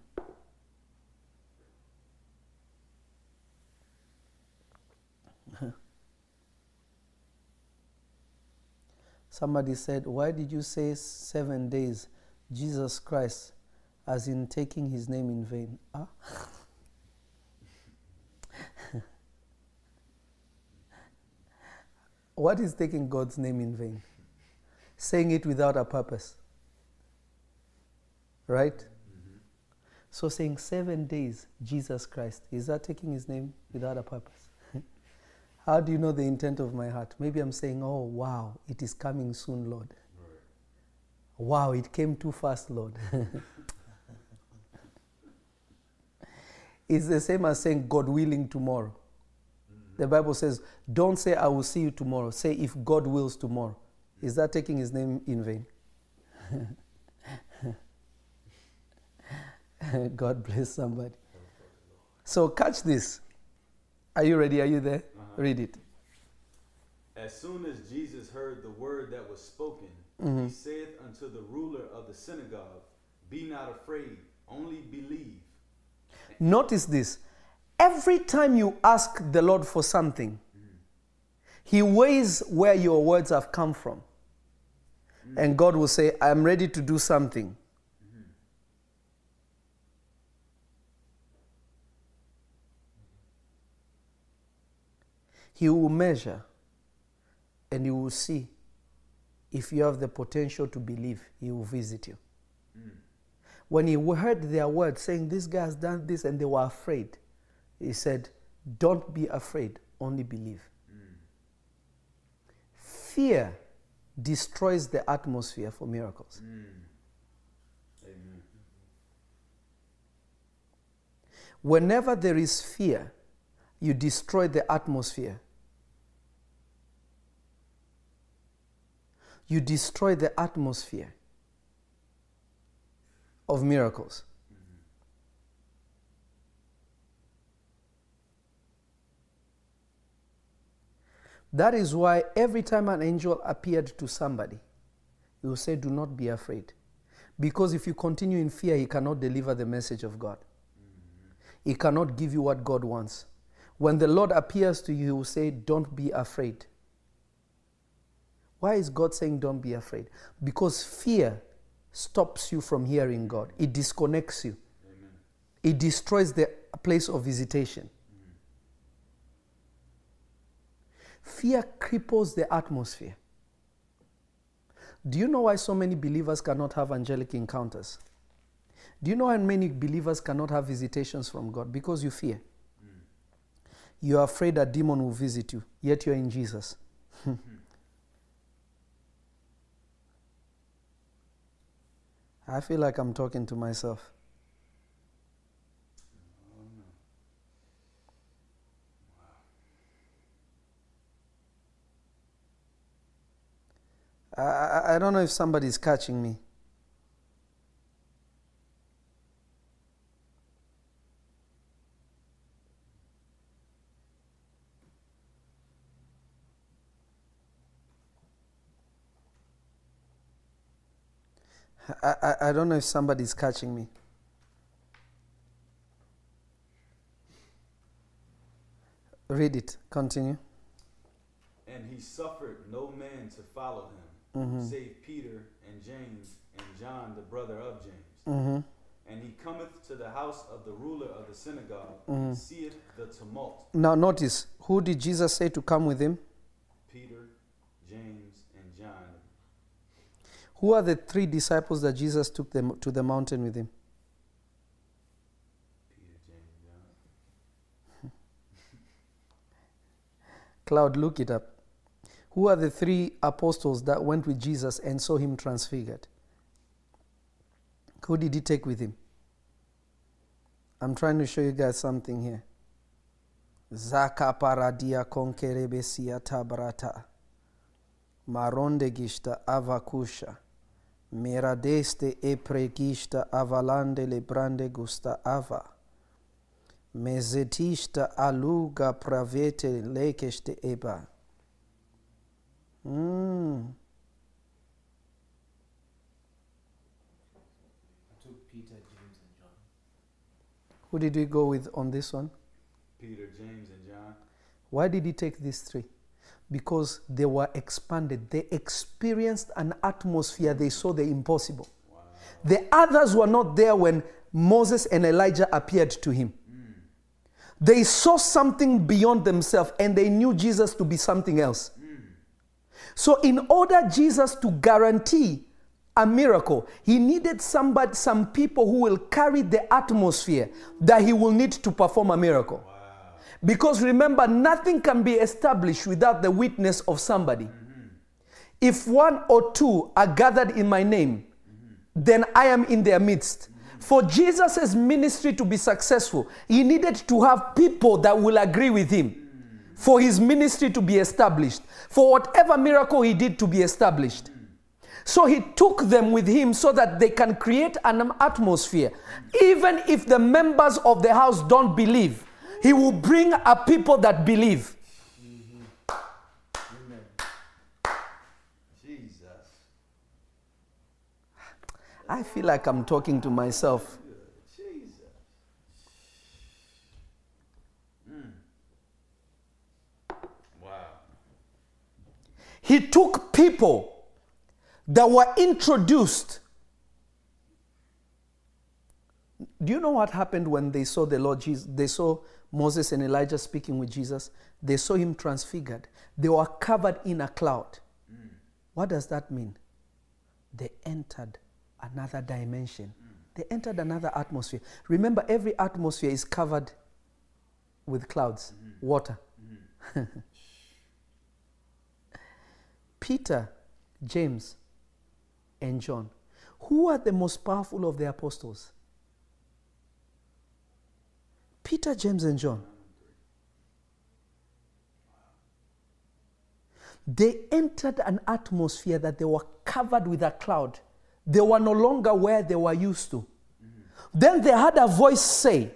(laughs) Somebody said, Why did you say seven days, Jesus Christ, as in taking his name in vain? Ah? (laughs) what is taking God's name in vain? Saying it without a purpose. Right? So saying seven days, Jesus Christ, is that taking his name without a purpose? (laughs) How do you know the intent of my heart? Maybe I'm saying, oh, wow, it is coming soon, Lord. Wow, it came too fast, Lord. (laughs) it's the same as saying, God willing, tomorrow. The Bible says, don't say, I will see you tomorrow. Say, if God wills tomorrow. Is that taking his name in vain? (laughs) (laughs) God bless somebody. So catch this. Are you ready? Are you there? Uh-huh. Read it. As soon as Jesus heard the word that was spoken, Mhm. he saith unto the ruler of the synagogue, Be not afraid, only believe. Notice this. Every time you ask the Lord for something, mm-hmm. He weighs where your words have come from. Mm-hmm. And God will say, I'm ready to do something. He will measure and He will see if you have the potential to believe, He will visit you. Hmm. When He heard their words saying, This guy has done this, and they were afraid, He said, Don't be afraid, only believe. Hmm. Fear destroys the atmosphere for miracles. Hmm. Amen. Whenever there is fear, you destroy the atmosphere. You destroy the atmosphere of miracles. That is why every time an angel appeared to somebody, he will say, Do not be afraid. Because if you continue in fear, he cannot deliver the message of God. He cannot give you what God wants. When the Lord appears to you, he will say, Don't be afraid. Why is God saying, Don't be afraid? Because fear stops you from hearing God, it disconnects you, it destroys the place of visitation. Fear cripples the atmosphere. Do you know why so many believers cannot have angelic encounters? Do you know why many believers cannot have visitations from God? Because you fear. Hmm. You are afraid a demon will visit you, yet you're in Jesus. Hmm. I feel like I'm talking to myself. I, I, don't know if somebody's catching me. I, I, I don't know if somebody's catching me. Read it. Continue. And he suffered no man to follow him, Mhm. save Peter and James and John, the brother of James. Mhm. And he cometh to the house of the ruler of the synagogue, Mhm. and seeth the tumult. Now, notice who did Jesus say to come with him? Peter, James. Who are the three disciples that Jesus took them to the mountain with him? Cloud, look it up. Who are the three apostles that went with Jesus and saw him transfigured? Who did he take with him? I'm trying to show you guys something here. Zaka paradia konkerebesia tabrata. Maronde gishta avakusha. Meradeste e pregishta avalande lebrande gusta ava. Mezetishta aluga pravete lekeshte eba. Mm. I took Peter, James, and John. Who did we go with on this one? Peter, James, and John. Why did he take these three? Because they were expanded. They experienced an atmosphere they saw the impossible. The others were not there when Moses and Elijah appeared to him. They saw something beyond themselves and they knew Jesus to be something else. So, in order Jesus to guarantee a miracle, he needed somebody, some people who will carry the atmosphere that he will need to perform a miracle. Because remember, nothing can be established without the witness of somebody. If one or two are gathered in my name, then I am in their midst. For Jesus' ministry to be successful, he needed to have people that will agree with him for his ministry to be established, for whatever miracle he did to be established. So he took them with him so that they can create an atmosphere. Even if the members of the house don't believe, he will bring a people that believe. Jesus. I feel like I'm talking to myself. Jesus. Mm. Wow. He took people that were introduced. Do you know what happened when they saw the Lord Jesus? They saw Moses and Elijah speaking with Jesus. They saw him transfigured. They were covered in a cloud. What does that mean? They entered another dimension. They entered another atmosphere. Remember, every atmosphere is covered with clouds, water. (laughs) Peter, James, and John. Who are the most powerful of the apostles? Peter, James, and John. They entered an atmosphere that they were covered with a cloud. They were no longer where they were used to. Then they had a voice say,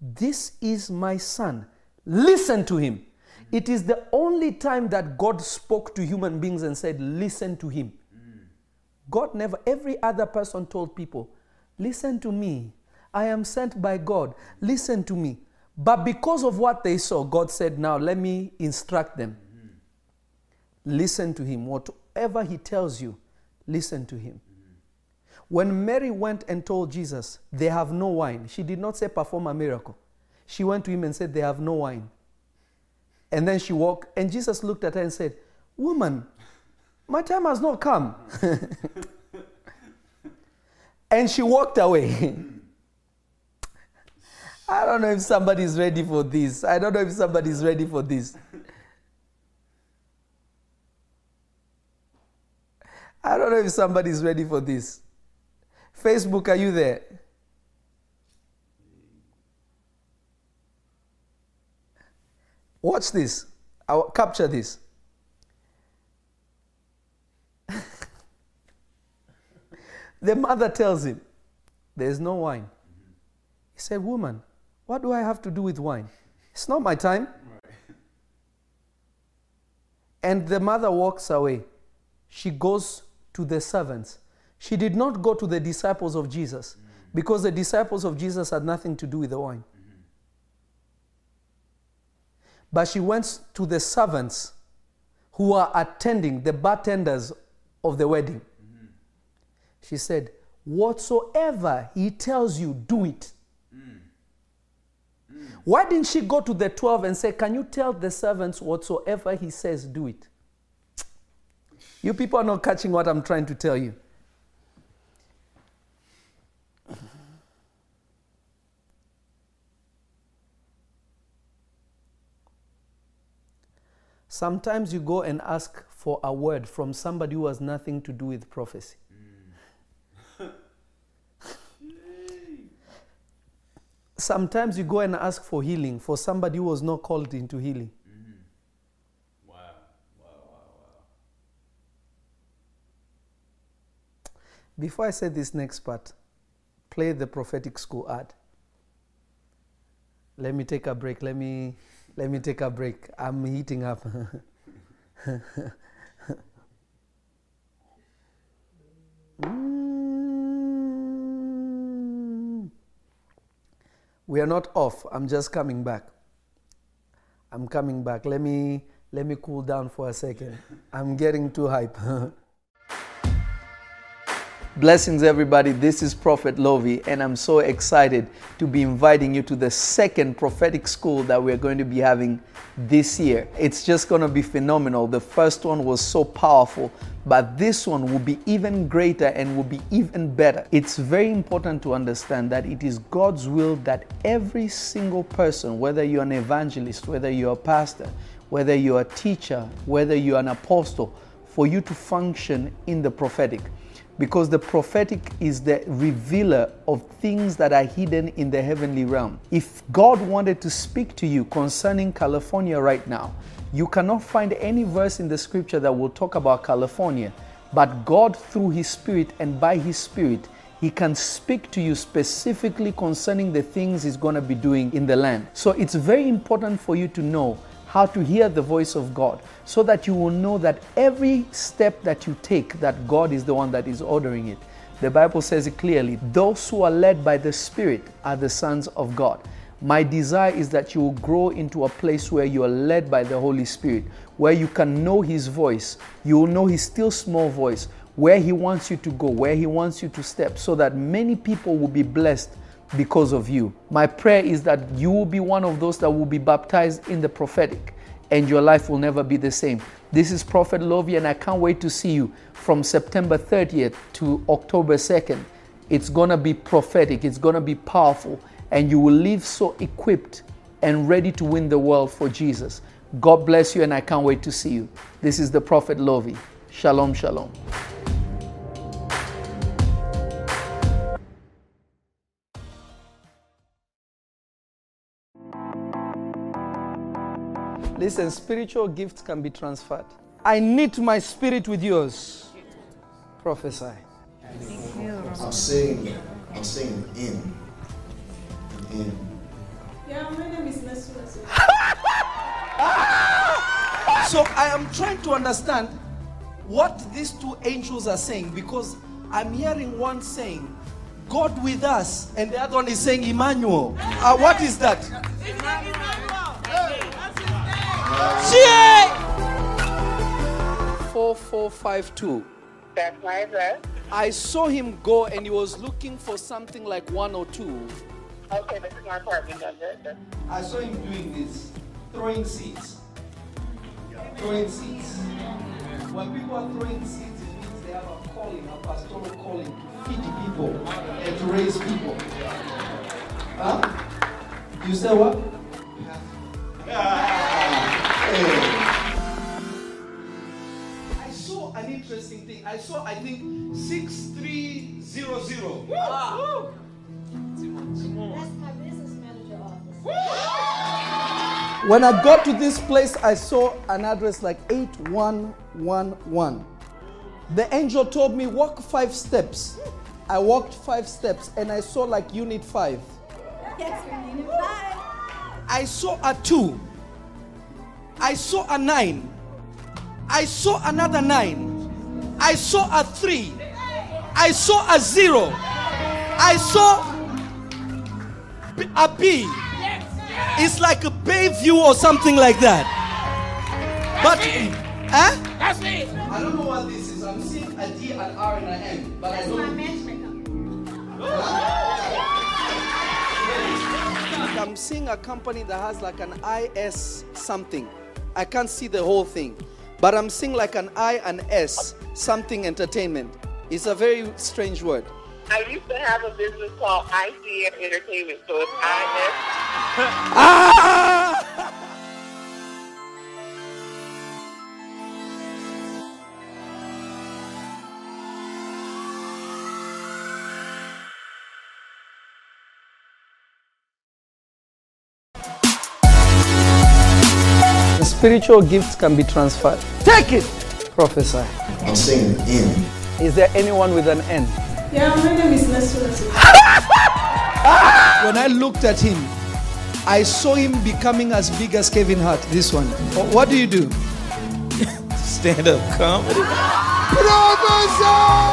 This is my son. Listen to him. It is the only time that God spoke to human beings and said, Listen to him. Mm. God never, every other person told people, Listen to me. I am sent by God. Listen to me. But because of what they saw, God said, Now let me instruct them. Listen to him. Whatever he tells you, listen to him. When Mary went and told Jesus, They have no wine, she did not say perform a miracle. She went to him and said, They have no wine. And then she walked, and Jesus looked at her and said, Woman, my time has not come. (laughs) and she walked away. (laughs) I don't know if somebody's ready for this. I don't know if somebody's ready for this. I don't know if somebody's ready for this. Facebook, are you there? Watch this. I'll capture this. (laughs) the mother tells him, There's no wine. He said, Woman, what do I have to do with wine? It's not my time. And the mother walks away. She goes to the servants. She did not go to the disciples of Jesus mm. because the disciples of Jesus had nothing to do with the wine. Mm-hmm. But she went to the servants who are attending, the bartenders of the wedding. Mm-hmm. She said, Whatsoever he tells you, do it. Why didn't she go to the 12 and say, Can you tell the servants whatsoever he says, do it? You people are not catching what I'm trying to tell you. Sometimes you go and ask for a word from somebody who has nothing to do with prophecy. Sometimes you go and ask for healing for somebody who was not called into healing. Wow. Wow. Before I say this next part, play the prophetic school ad. Let me take a break. Let me let me take a break. I'm heating up. (laughs) Mm. We are not off. I'm just coming back. I'm coming back. Let me let me cool down for a second. I'm getting too hype. (laughs) Blessings, everybody. This is Prophet Lovi, and I'm so excited to be inviting you to the second prophetic school that we're going to be having this year. It's just going to be phenomenal. The first one was so powerful, but this one will be even greater and will be even better. It's very important to understand that it is God's will that every single person, whether you're an evangelist, whether you're a pastor, whether you're a teacher, whether you're an apostle, for you to function in the prophetic because the prophetic is the revealer of things that are hidden in the heavenly realm. If God wanted to speak to you concerning California right now, You cannot find any verse in the scripture that will talk about California, but God, through His Spirit and by His Spirit, He can speak to you specifically concerning the things He's going to be doing in the land. So it's very important for you to know how to hear the voice of God so that you will know that every step that you take that God is the one that is ordering it. The Bible says it clearly, those who are led by the Spirit are the sons of God. My desire is that you will grow into a place where you are led by the Holy Spirit, where you can know His voice. You will know His still small voice, where He wants you to go, where He wants you to step, so that many people will be blessed because of you. My prayer is that you will be one of those that will be baptized in the prophetic and your life will never be the same. This is Prophet Lovi, and I can't wait to see you from September 30th to October 2nd. It's gonna be prophetic, it's gonna be powerful, and you will leave so equipped and ready to win the world for Jesus. God bless you, and I can't wait to see you. This is the Prophet Lovi. Shalom, shalom. Listen, spiritual gifts can be transferred. I knit my spirit with yours. Prophesy. I'm saying, I'm saying in. In. Yeah, my name is Nesua. (laughs) So I am trying to understand what these two angels are saying because I'm hearing one saying, God with us, and the other one is saying Emmanuel. Uh, what is that? CA 4452. That's my address. I saw him go and he was looking for something like one or two. Okay, this is my apartment address. I saw him doing this, throwing seeds. Throwing seeds. When people are throwing seeds, it means they have a calling, a pastoral calling to feed people and to raise people. Huh? You say what? (laughs) I saw an interesting thing. I saw, I think, 6300. Ah. When I got to this place, I saw an address like 8111. The angel told me, walk five steps. I walked five steps and I saw like unit five. Yes, unit five. I saw a two. I saw a nine. I saw another nine. I saw a three. I saw a zero. I saw a B. It's like a Bayview or something like that. But, huh? That's it. Eh? I don't know what this is. I'm seeing a D, an R, and an M. But I don't. I'm seeing a company that has like an IS something. I can't see the whole thing. But I'm seeing like an I and S something entertainment. It's a very strange word. I used to have a business called ICM Entertainment, so it's IS. Ah! Spiritual gifts can be transferred. Take it! Prophesy. I'm saying in. Is there anyone with an N? Yeah, my name is Nesua. (laughs) When I looked at him, I saw him becoming as big as Kevin Hart. This one. What do you do? (laughs) Stand up comedy.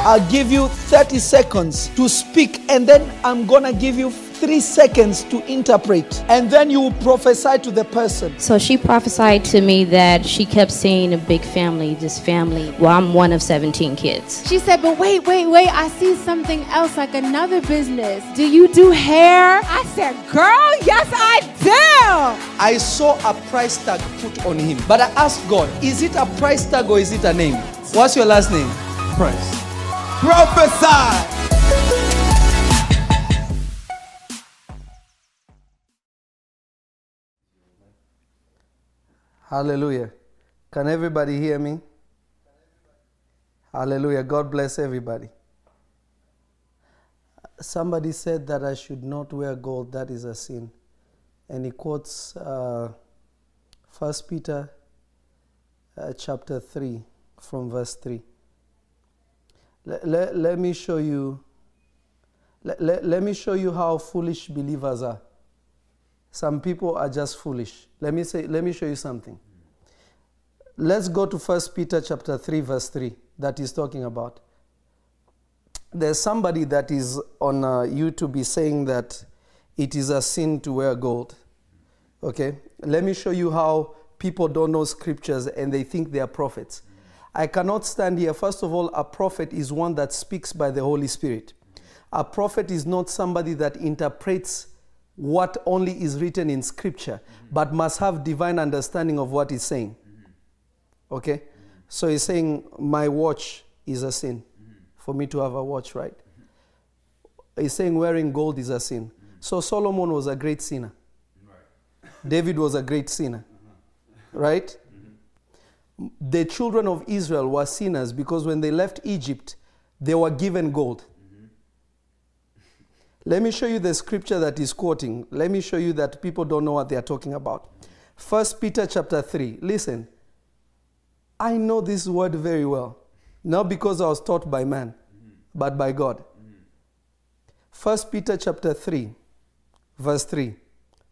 I'll give you 30 seconds to speak, and then I'm gonna give you three seconds to interpret, and then you will prophesy to the person. So she prophesied to me that she kept seeing a big family, this family. Well, I'm one of 17 kids. She said, but wait, wait, wait, I see something else, like another business. Do you do hair? I said, girl, yes, I do. I saw a price tag put on him, but I asked God, is it a price tag or is it a name? What's your last name? Price. Prophesy. Hallelujah. Can everybody hear me? Hallelujah. God bless everybody. Somebody said that I should not wear gold, that is a sin. And he quotes uh, 1 Peter uh, chapter 3, from verse 3. Let, let, let me show you. Let, let, let me show you how foolish believers are. Some people are just foolish. Let me say, let me show you something. Let's go to 1 Peter chapter 3, verse 3, that he's talking about. There's somebody that is on uh, YouTube saying that it is a sin to wear gold. Okay? Let me show you how people don't know scriptures and they think they are prophets. I cannot stand here. First of all, a prophet is one that speaks by the Holy Spirit. A prophet is not somebody that interprets what only is written in scripture, but must have divine understanding of what he's saying. Okay? So he's saying, My watch is a sin for me to have a watch, right? He's saying wearing gold is a sin. So Solomon was a great sinner. David was a great sinner. Right? The children of Israel were sinners because when they left Egypt, they were given gold. Let me show you the scripture that he's quoting. Let me show you that people don't know what they are talking about. First Peter chapter 3. Listen. I know this word very well. Not because I was taught by man, but by God. First Peter chapter 3, verse 3.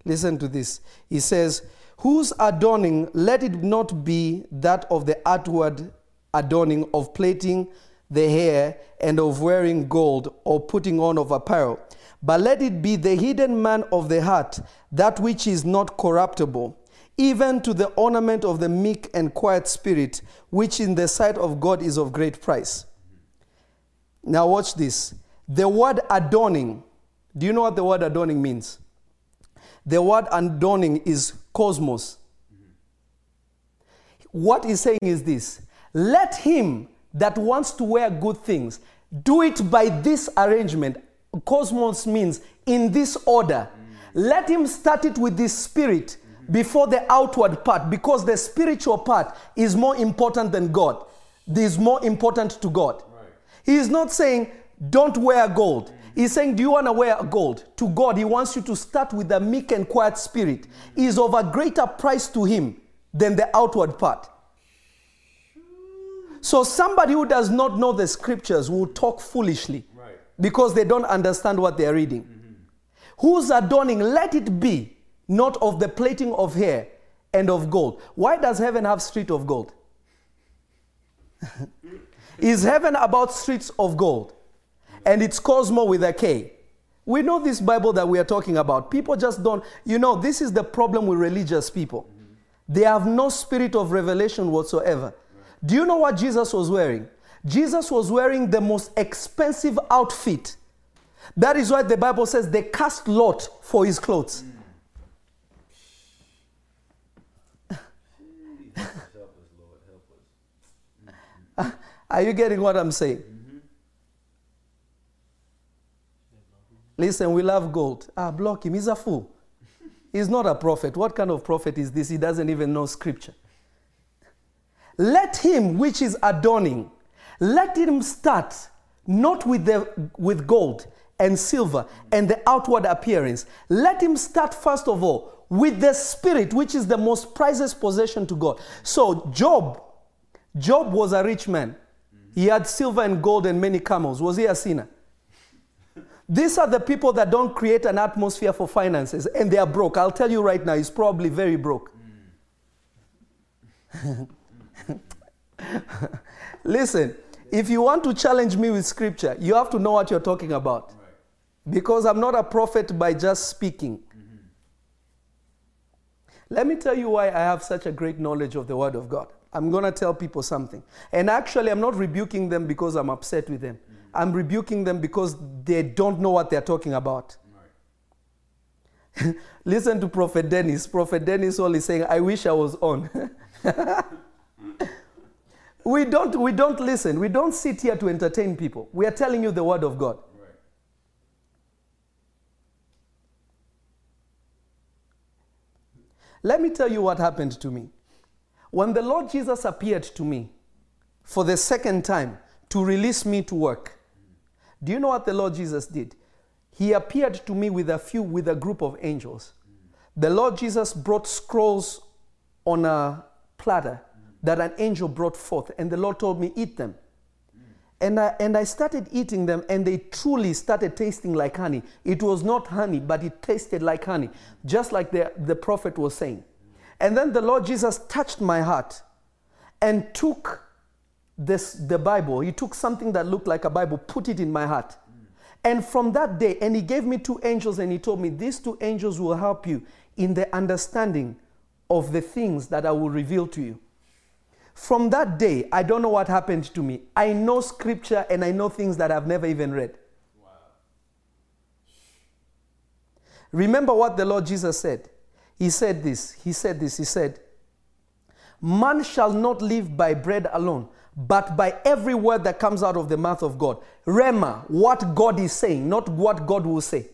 Listen to this. He says, Whose adorning let it not be that of the outward adorning of plaiting the hair and of wearing gold or putting on of apparel, but let it be the hidden man of the heart, that which is not corruptible, even to the ornament of the meek and quiet spirit, which in the sight of God is of great price. Now, watch this. The word adorning, do you know what the word adorning means? The word adorning is cosmos. What he's saying is this let him that wants to wear good things do it by this arrangement. Cosmos means in this order. Let him start it with this spirit before the outward part because the spiritual part is more important than God. This is more important to God. He is not saying, don't wear gold. He's saying, Do you want to wear gold? To God, He wants you to start with a meek and quiet spirit. Is of a greater price to Him than the outward part. So, somebody who does not know the scriptures will talk foolishly because they don't understand what they're reading. Whose adorning, let it be not of the plating of hair and of gold. Why does heaven have street of gold? (laughs) Is heaven about streets of gold? And it's Cosmo with a K. We know this Bible that we are talking about. People just don't, you know, this is the problem with religious people. They have no spirit of revelation whatsoever. Do you know what Jesus was wearing? Jesus was wearing the most expensive outfit. That is why the Bible says they cast lot for his clothes. (laughs) Are you getting what I'm saying? Listen, we love gold. Ah, block him. He's a fool. He's not a prophet. What kind of prophet is this? He doesn't even know scripture. Let him which is adorning, let him start not with, the, with gold and silver and the outward appearance. Let him start first of all with the spirit, which is the most priceless possession to God. So, Job, Job was a rich man. He had silver and gold and many camels. Was he a sinner? These are the people that don't create an atmosphere for finances and they are broke. I'll tell you right now, he's probably very broke. (laughs) Listen, if you want to challenge me with scripture, you have to know what you're talking about. Because I'm not a prophet by just speaking. Mm-hmm. Let me tell you why I have such a great knowledge of the Word of God. I'm going to tell people something. And actually, I'm not rebuking them because I'm upset with them. Mm-hmm. I'm rebuking them because they don't know what they're talking about. (laughs) Listen to Prophet Dennis. Prophet Dennis all is saying, I wish I was on. (laughs) we, don't, we don't listen. We don't sit here to entertain people. We are telling you the Word of God. Let me tell you what happened to me. When the Lord Jesus appeared to me for the second time to release me to work, do you know what the Lord Jesus did? He appeared to me with a few, with a group of angels. The Lord Jesus brought scrolls on a platter that an angel brought forth, and the Lord told me, Eat them. And I, and I started eating them, and they truly started tasting like honey. It was not honey, but it tasted like honey, just like the, the prophet was saying. And then the Lord Jesus touched my heart and took this, the Bible. He took something that looked like a Bible, put it in my heart. And from that day, and He gave me two angels, and He told me, These two angels will help you in the understanding of the things that I will reveal to you. From that day, I don't know what happened to me. I know scripture and I know things that I've never even read. Wow. Remember what the Lord Jesus said. He said this. He said this. He said, Man shall not live by bread alone, but by every word that comes out of the mouth of God. Rhema, what God is saying, not what God will say.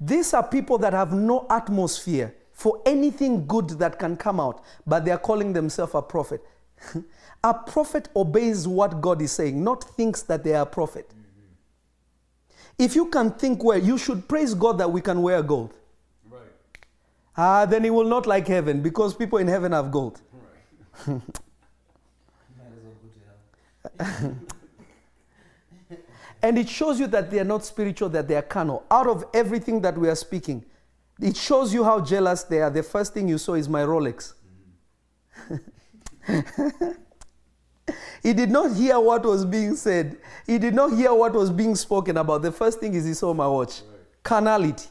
These are people that have no atmosphere for anything good that can come out, but they are calling themselves a prophet. (laughs) a prophet obeys what God is saying, not thinks that they are a prophet. If you can think well, you should praise God that we can wear gold. Right. Ah, then he will not like heaven because people in heaven have gold. Might as (laughs) well go to hell. and it shows you that they are not spiritual, that they are carnal. Out of everything that we are speaking, it shows you how jealous they are. The first thing you saw is my Rolex. (laughs) he did not hear what was being said. He did not hear what was being spoken about. The first thing is he saw my watch. Carnality.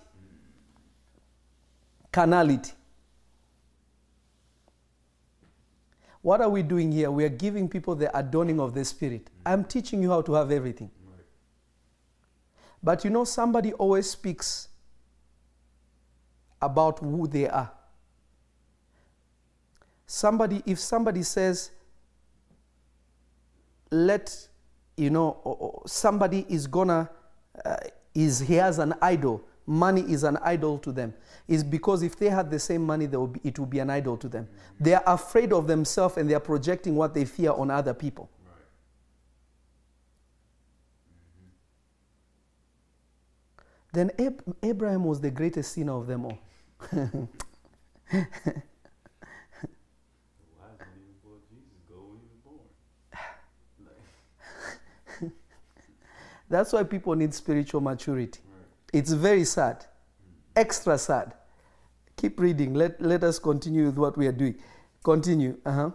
Carnality. What are we doing here? We are giving people the adorning of the Spirit. I'm teaching you how to have everything. But you know, somebody always speaks about who they are. Somebody, if somebody says, let, you know, somebody is gonna, uh, is he has an idol, money is an idol to them, is because if they had the same money, be, it will be an idol to them. They are afraid of themselves and they are projecting what they fear on other people. Then Ab- Abraham was the greatest sinner of them all. Why didn't even before Jesus go when he was born? Like, That's why people need spiritual maturity. It's very sad, extra sad. Keep reading. Let, let us continue with what we are doing. Continue. Uh-huh.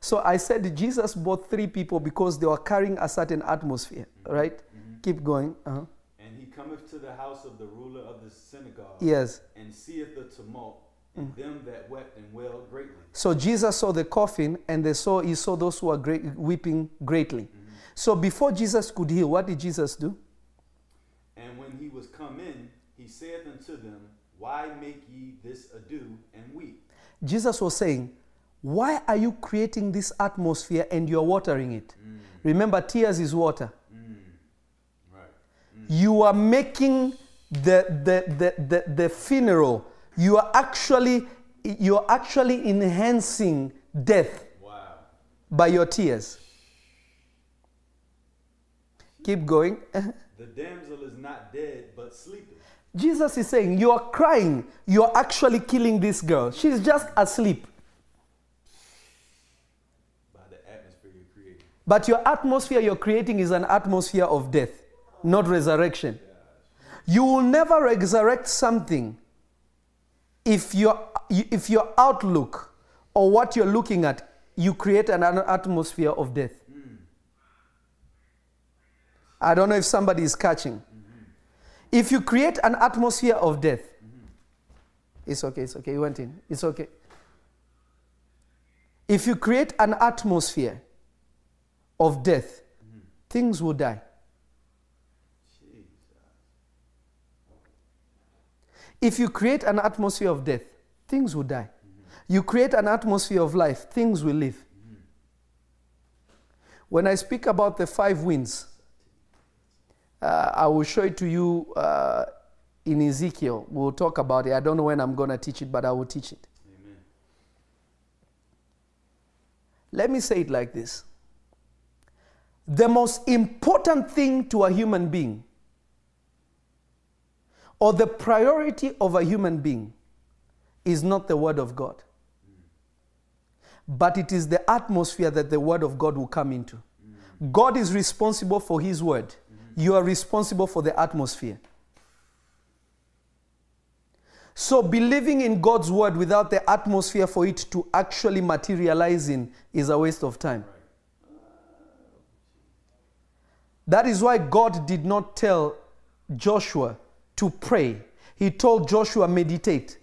so I said Jesus bought three people because they were carrying a certain atmosphere, right? Keep going. Uh-huh. Cometh to the house of the ruler of the synagogue. Yes. And seeth the tumult, and mm. them that wept and wailed greatly. So Jesus saw the coffin and they saw, he saw those who were great, weeping greatly. Mm-hmm. So before Jesus could heal, what did Jesus do? And when he was come in, he saith unto them, Why make ye this ado and weep? Jesus was saying, Why are you creating this atmosphere and you're watering it? Mm. Remember, tears is water. You are making the, the, the, the, the funeral, you are actually you are actually enhancing death by your tears. Keep going. (laughs) The damsel is not dead, but sleeping. Jesus is saying, You are crying. You are actually killing this girl. She's just asleep. By the atmosphere you're creating. But your atmosphere you're creating is an atmosphere of death, not resurrection. You will never resurrect something if your, if your outlook or what you're looking at, you create an atmosphere of death. I don't know if somebody is catching. If you create an atmosphere of death, it's okay, it's okay, you went in, it's okay. If you create an atmosphere of death, things will die. If you create an atmosphere of death, things will die. You create an atmosphere of life, things will live. When I speak about the five winds, uh, I will show it to you uh, in Ezekiel. We'll talk about it. I don't know when I'm going to teach it, but I will teach it. Amen. Let me say it like this The most important thing to a human being, or the priority of a human being, is not the Word of God. but it is the atmosphere that the word of God will come into. God is responsible for his word. You are responsible for the atmosphere. So, believing in God's word without the atmosphere for it to actually materialize in is a waste of time. That is why God did not tell Joshua to pray. He told Joshua, meditate,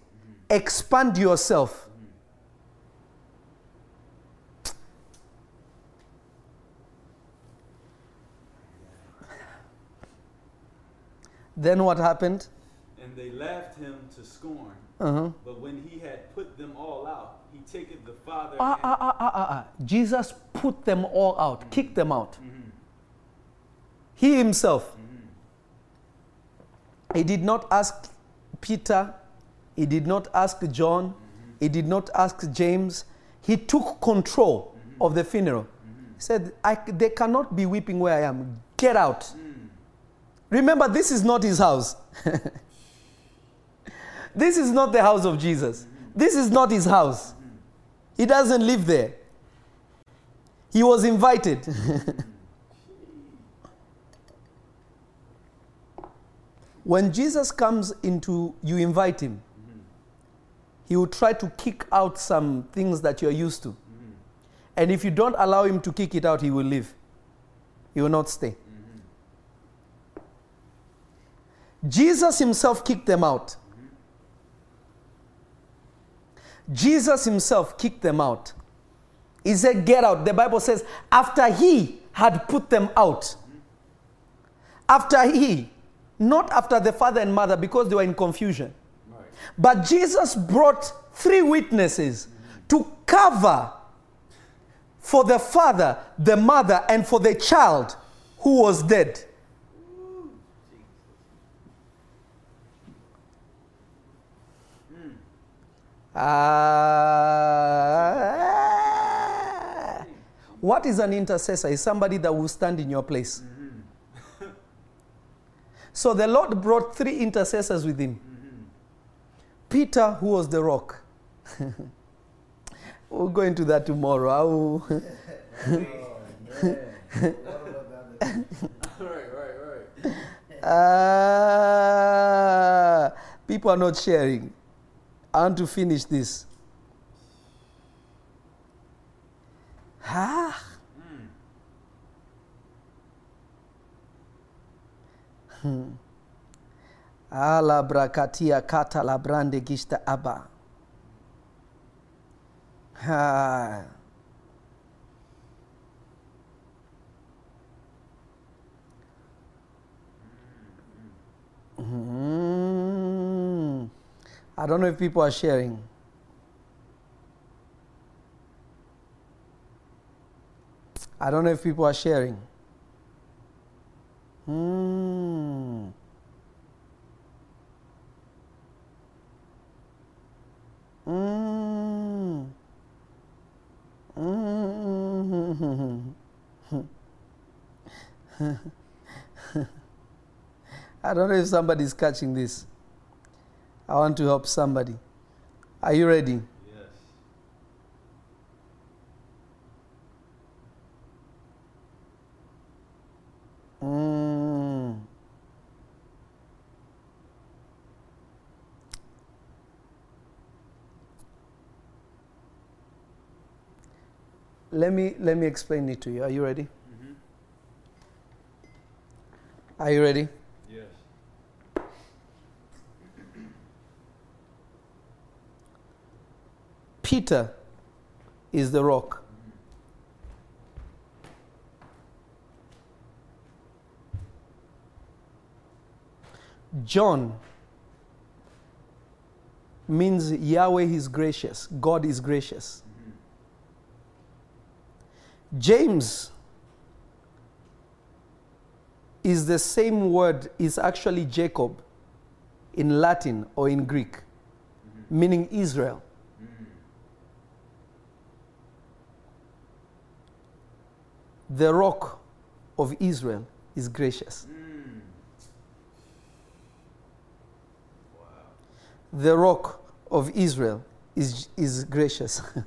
expand yourself. Then what happened? And they laughed him to scorn. Uh-huh. But when he had put them all out, he taketh the father Ah, ah, ah, ah, ah, ah. Jesus put them all out, kicked them out. He himself. He did not ask Peter, he did not ask John, he did not ask James. He took control of the funeral. He said, They cannot be weeping where I am. Get out. Remember, this is not his house. (laughs) this is not the house of Jesus. This is not his house. He doesn't live there. He was invited. (laughs) when Jesus comes into, you invite him. He will try to kick out some things that you're used to. And if you don't allow him to kick it out, he will leave. He will not stay. Jesus himself kicked them out. Jesus himself kicked them out. He said, Get out. The Bible says, after he had put them out, after he, not after the father and mother because they were in confusion, but Jesus brought three witnesses to cover for the father, the mother, and for the child who was dead. Ah. what is an intercessor? Is somebody that will stand in your place. So the Lord brought three intercessors with him. Peter, who was the rock. (laughs) we'll go into that tomorrow. Will- (laughs) Ah, people are not sharing. I want to finish this. Ah. Hmm. Alabrakatia kata la brande gista aba. Ha. Mm. I don't know if people are sharing. I don't know if people are sharing. Hmm. Mm. (laughs) Mm. I don't know if somebody's catching this. I want to help somebody. Are you ready? Yes. Mm. Let me let me explain it to you. Are you ready? Are you ready? Yes. Peter is the rock. John means Yahweh is gracious, God is gracious. James is the same word, is actually Jacob in Latin or in Greek, meaning Israel. The rock of Israel is gracious. the rock of Israel is, is gracious. (laughs)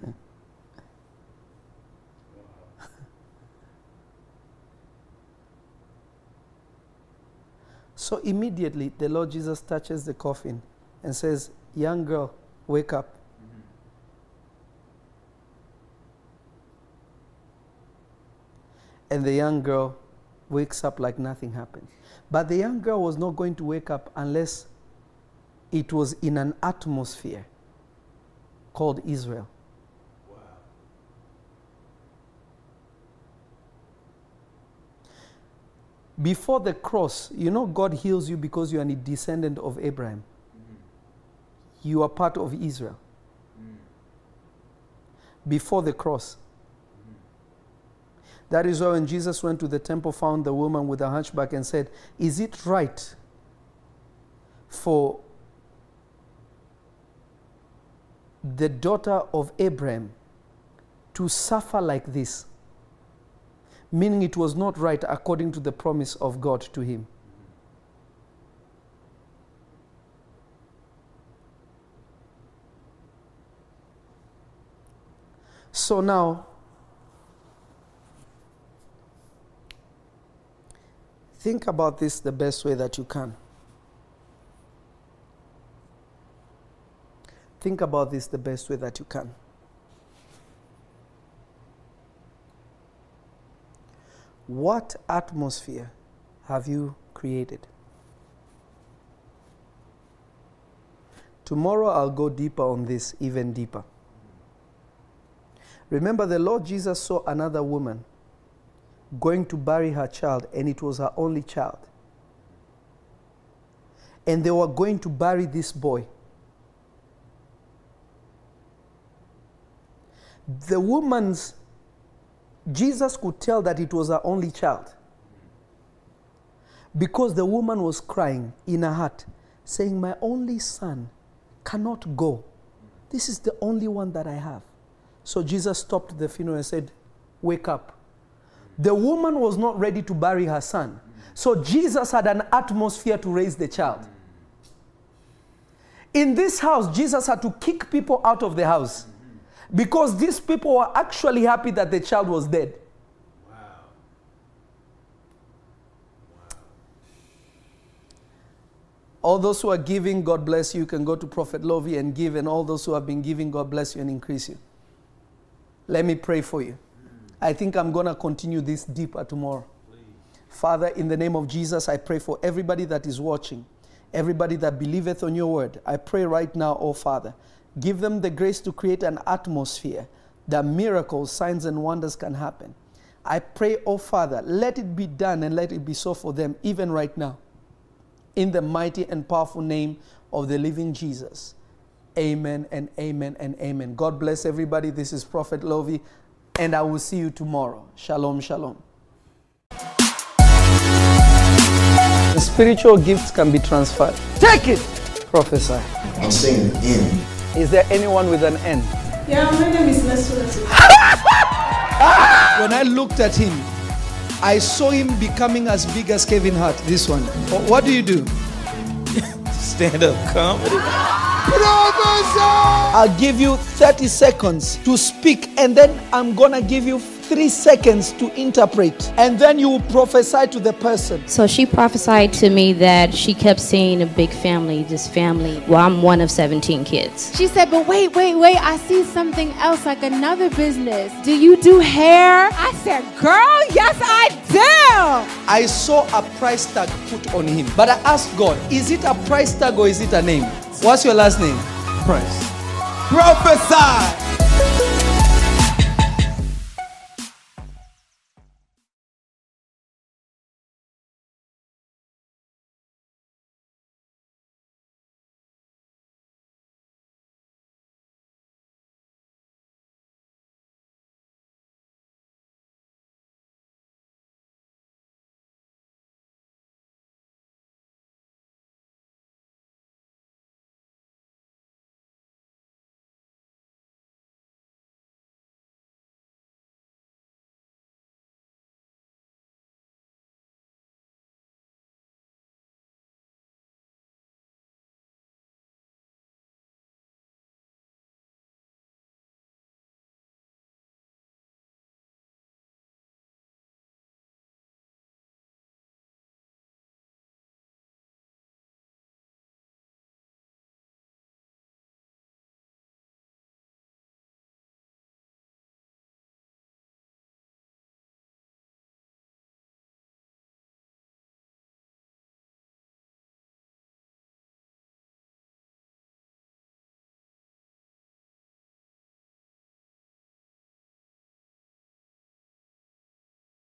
so immediately the Lord Jesus touches the coffin and says, Young girl, wake up. And the young girl wakes up like nothing happened. But the young girl was not going to wake up unless it was in an atmosphere called Israel. Before the cross, you know, God heals you because you are a descendant of Abraham. Mm-hmm. You are part of Israel. Mm-hmm. Before the cross. Mm-hmm. That is why when Jesus went to the temple, found the woman with a hunchback and said, Is it right for the daughter of Abraham to suffer like this? Meaning it was not right according to the promise of God to him. So now, think about this the best way that you can. Think about this the best way that you can. What atmosphere have you created? Tomorrow I'll go deeper on this, even deeper. Remember, the Lord Jesus saw another woman going to bury her child, and it was her only child. And they were going to bury this boy. The woman's, Jesus could tell that it was her only child. Because the woman was crying in her heart, saying, My only son cannot go. This is the only one that I have. So Jesus stopped the funeral and said, Wake up. The woman was not ready to bury her son. So Jesus had an atmosphere to raise the child. In this house, Jesus had to kick people out of the house because these people were actually happy that the child was dead. Wow. Wow. All those who are giving, God bless you. You can go to Prophet Lovi and give, and all those who have been giving, God bless you and increase you. Let me pray for you. I think I'm going to continue this deeper tomorrow. Father, in the name of Jesus, I pray for everybody that is watching, everybody that believeth on your word. I pray right now, oh Father, give them the grace to create an atmosphere that miracles, signs, and wonders can happen. I pray, oh Father, let it be done and let it be so for them, even right now. In the mighty and powerful name of the living Jesus. Amen and amen and amen. God bless everybody. This is Prophet Lovi, and I will see you tomorrow. Shalom, shalom. The spiritual gifts can be transferred. Take it! Prophesy. I'm saying in. Is there anyone with an N? Yeah, my name is Nesula. When I looked at him, I saw him becoming as big as Kevin Hart. This one. What do you do? (laughs) Stand up comedy. I'll give you 30 seconds to speak, and then I'm gonna give you three seconds to interpret, and then you will prophesy to the person. So she prophesied to me that she kept seeing a big family, this family. Well, I'm one of 17 kids. She said, but wait, wait, wait, I see something else, like another business. Do you do hair? I said, girl, yes, I do. I saw a price tag put on him, but I asked God, is it a price tag or is it a name? What's your last name? Price. Prophesy.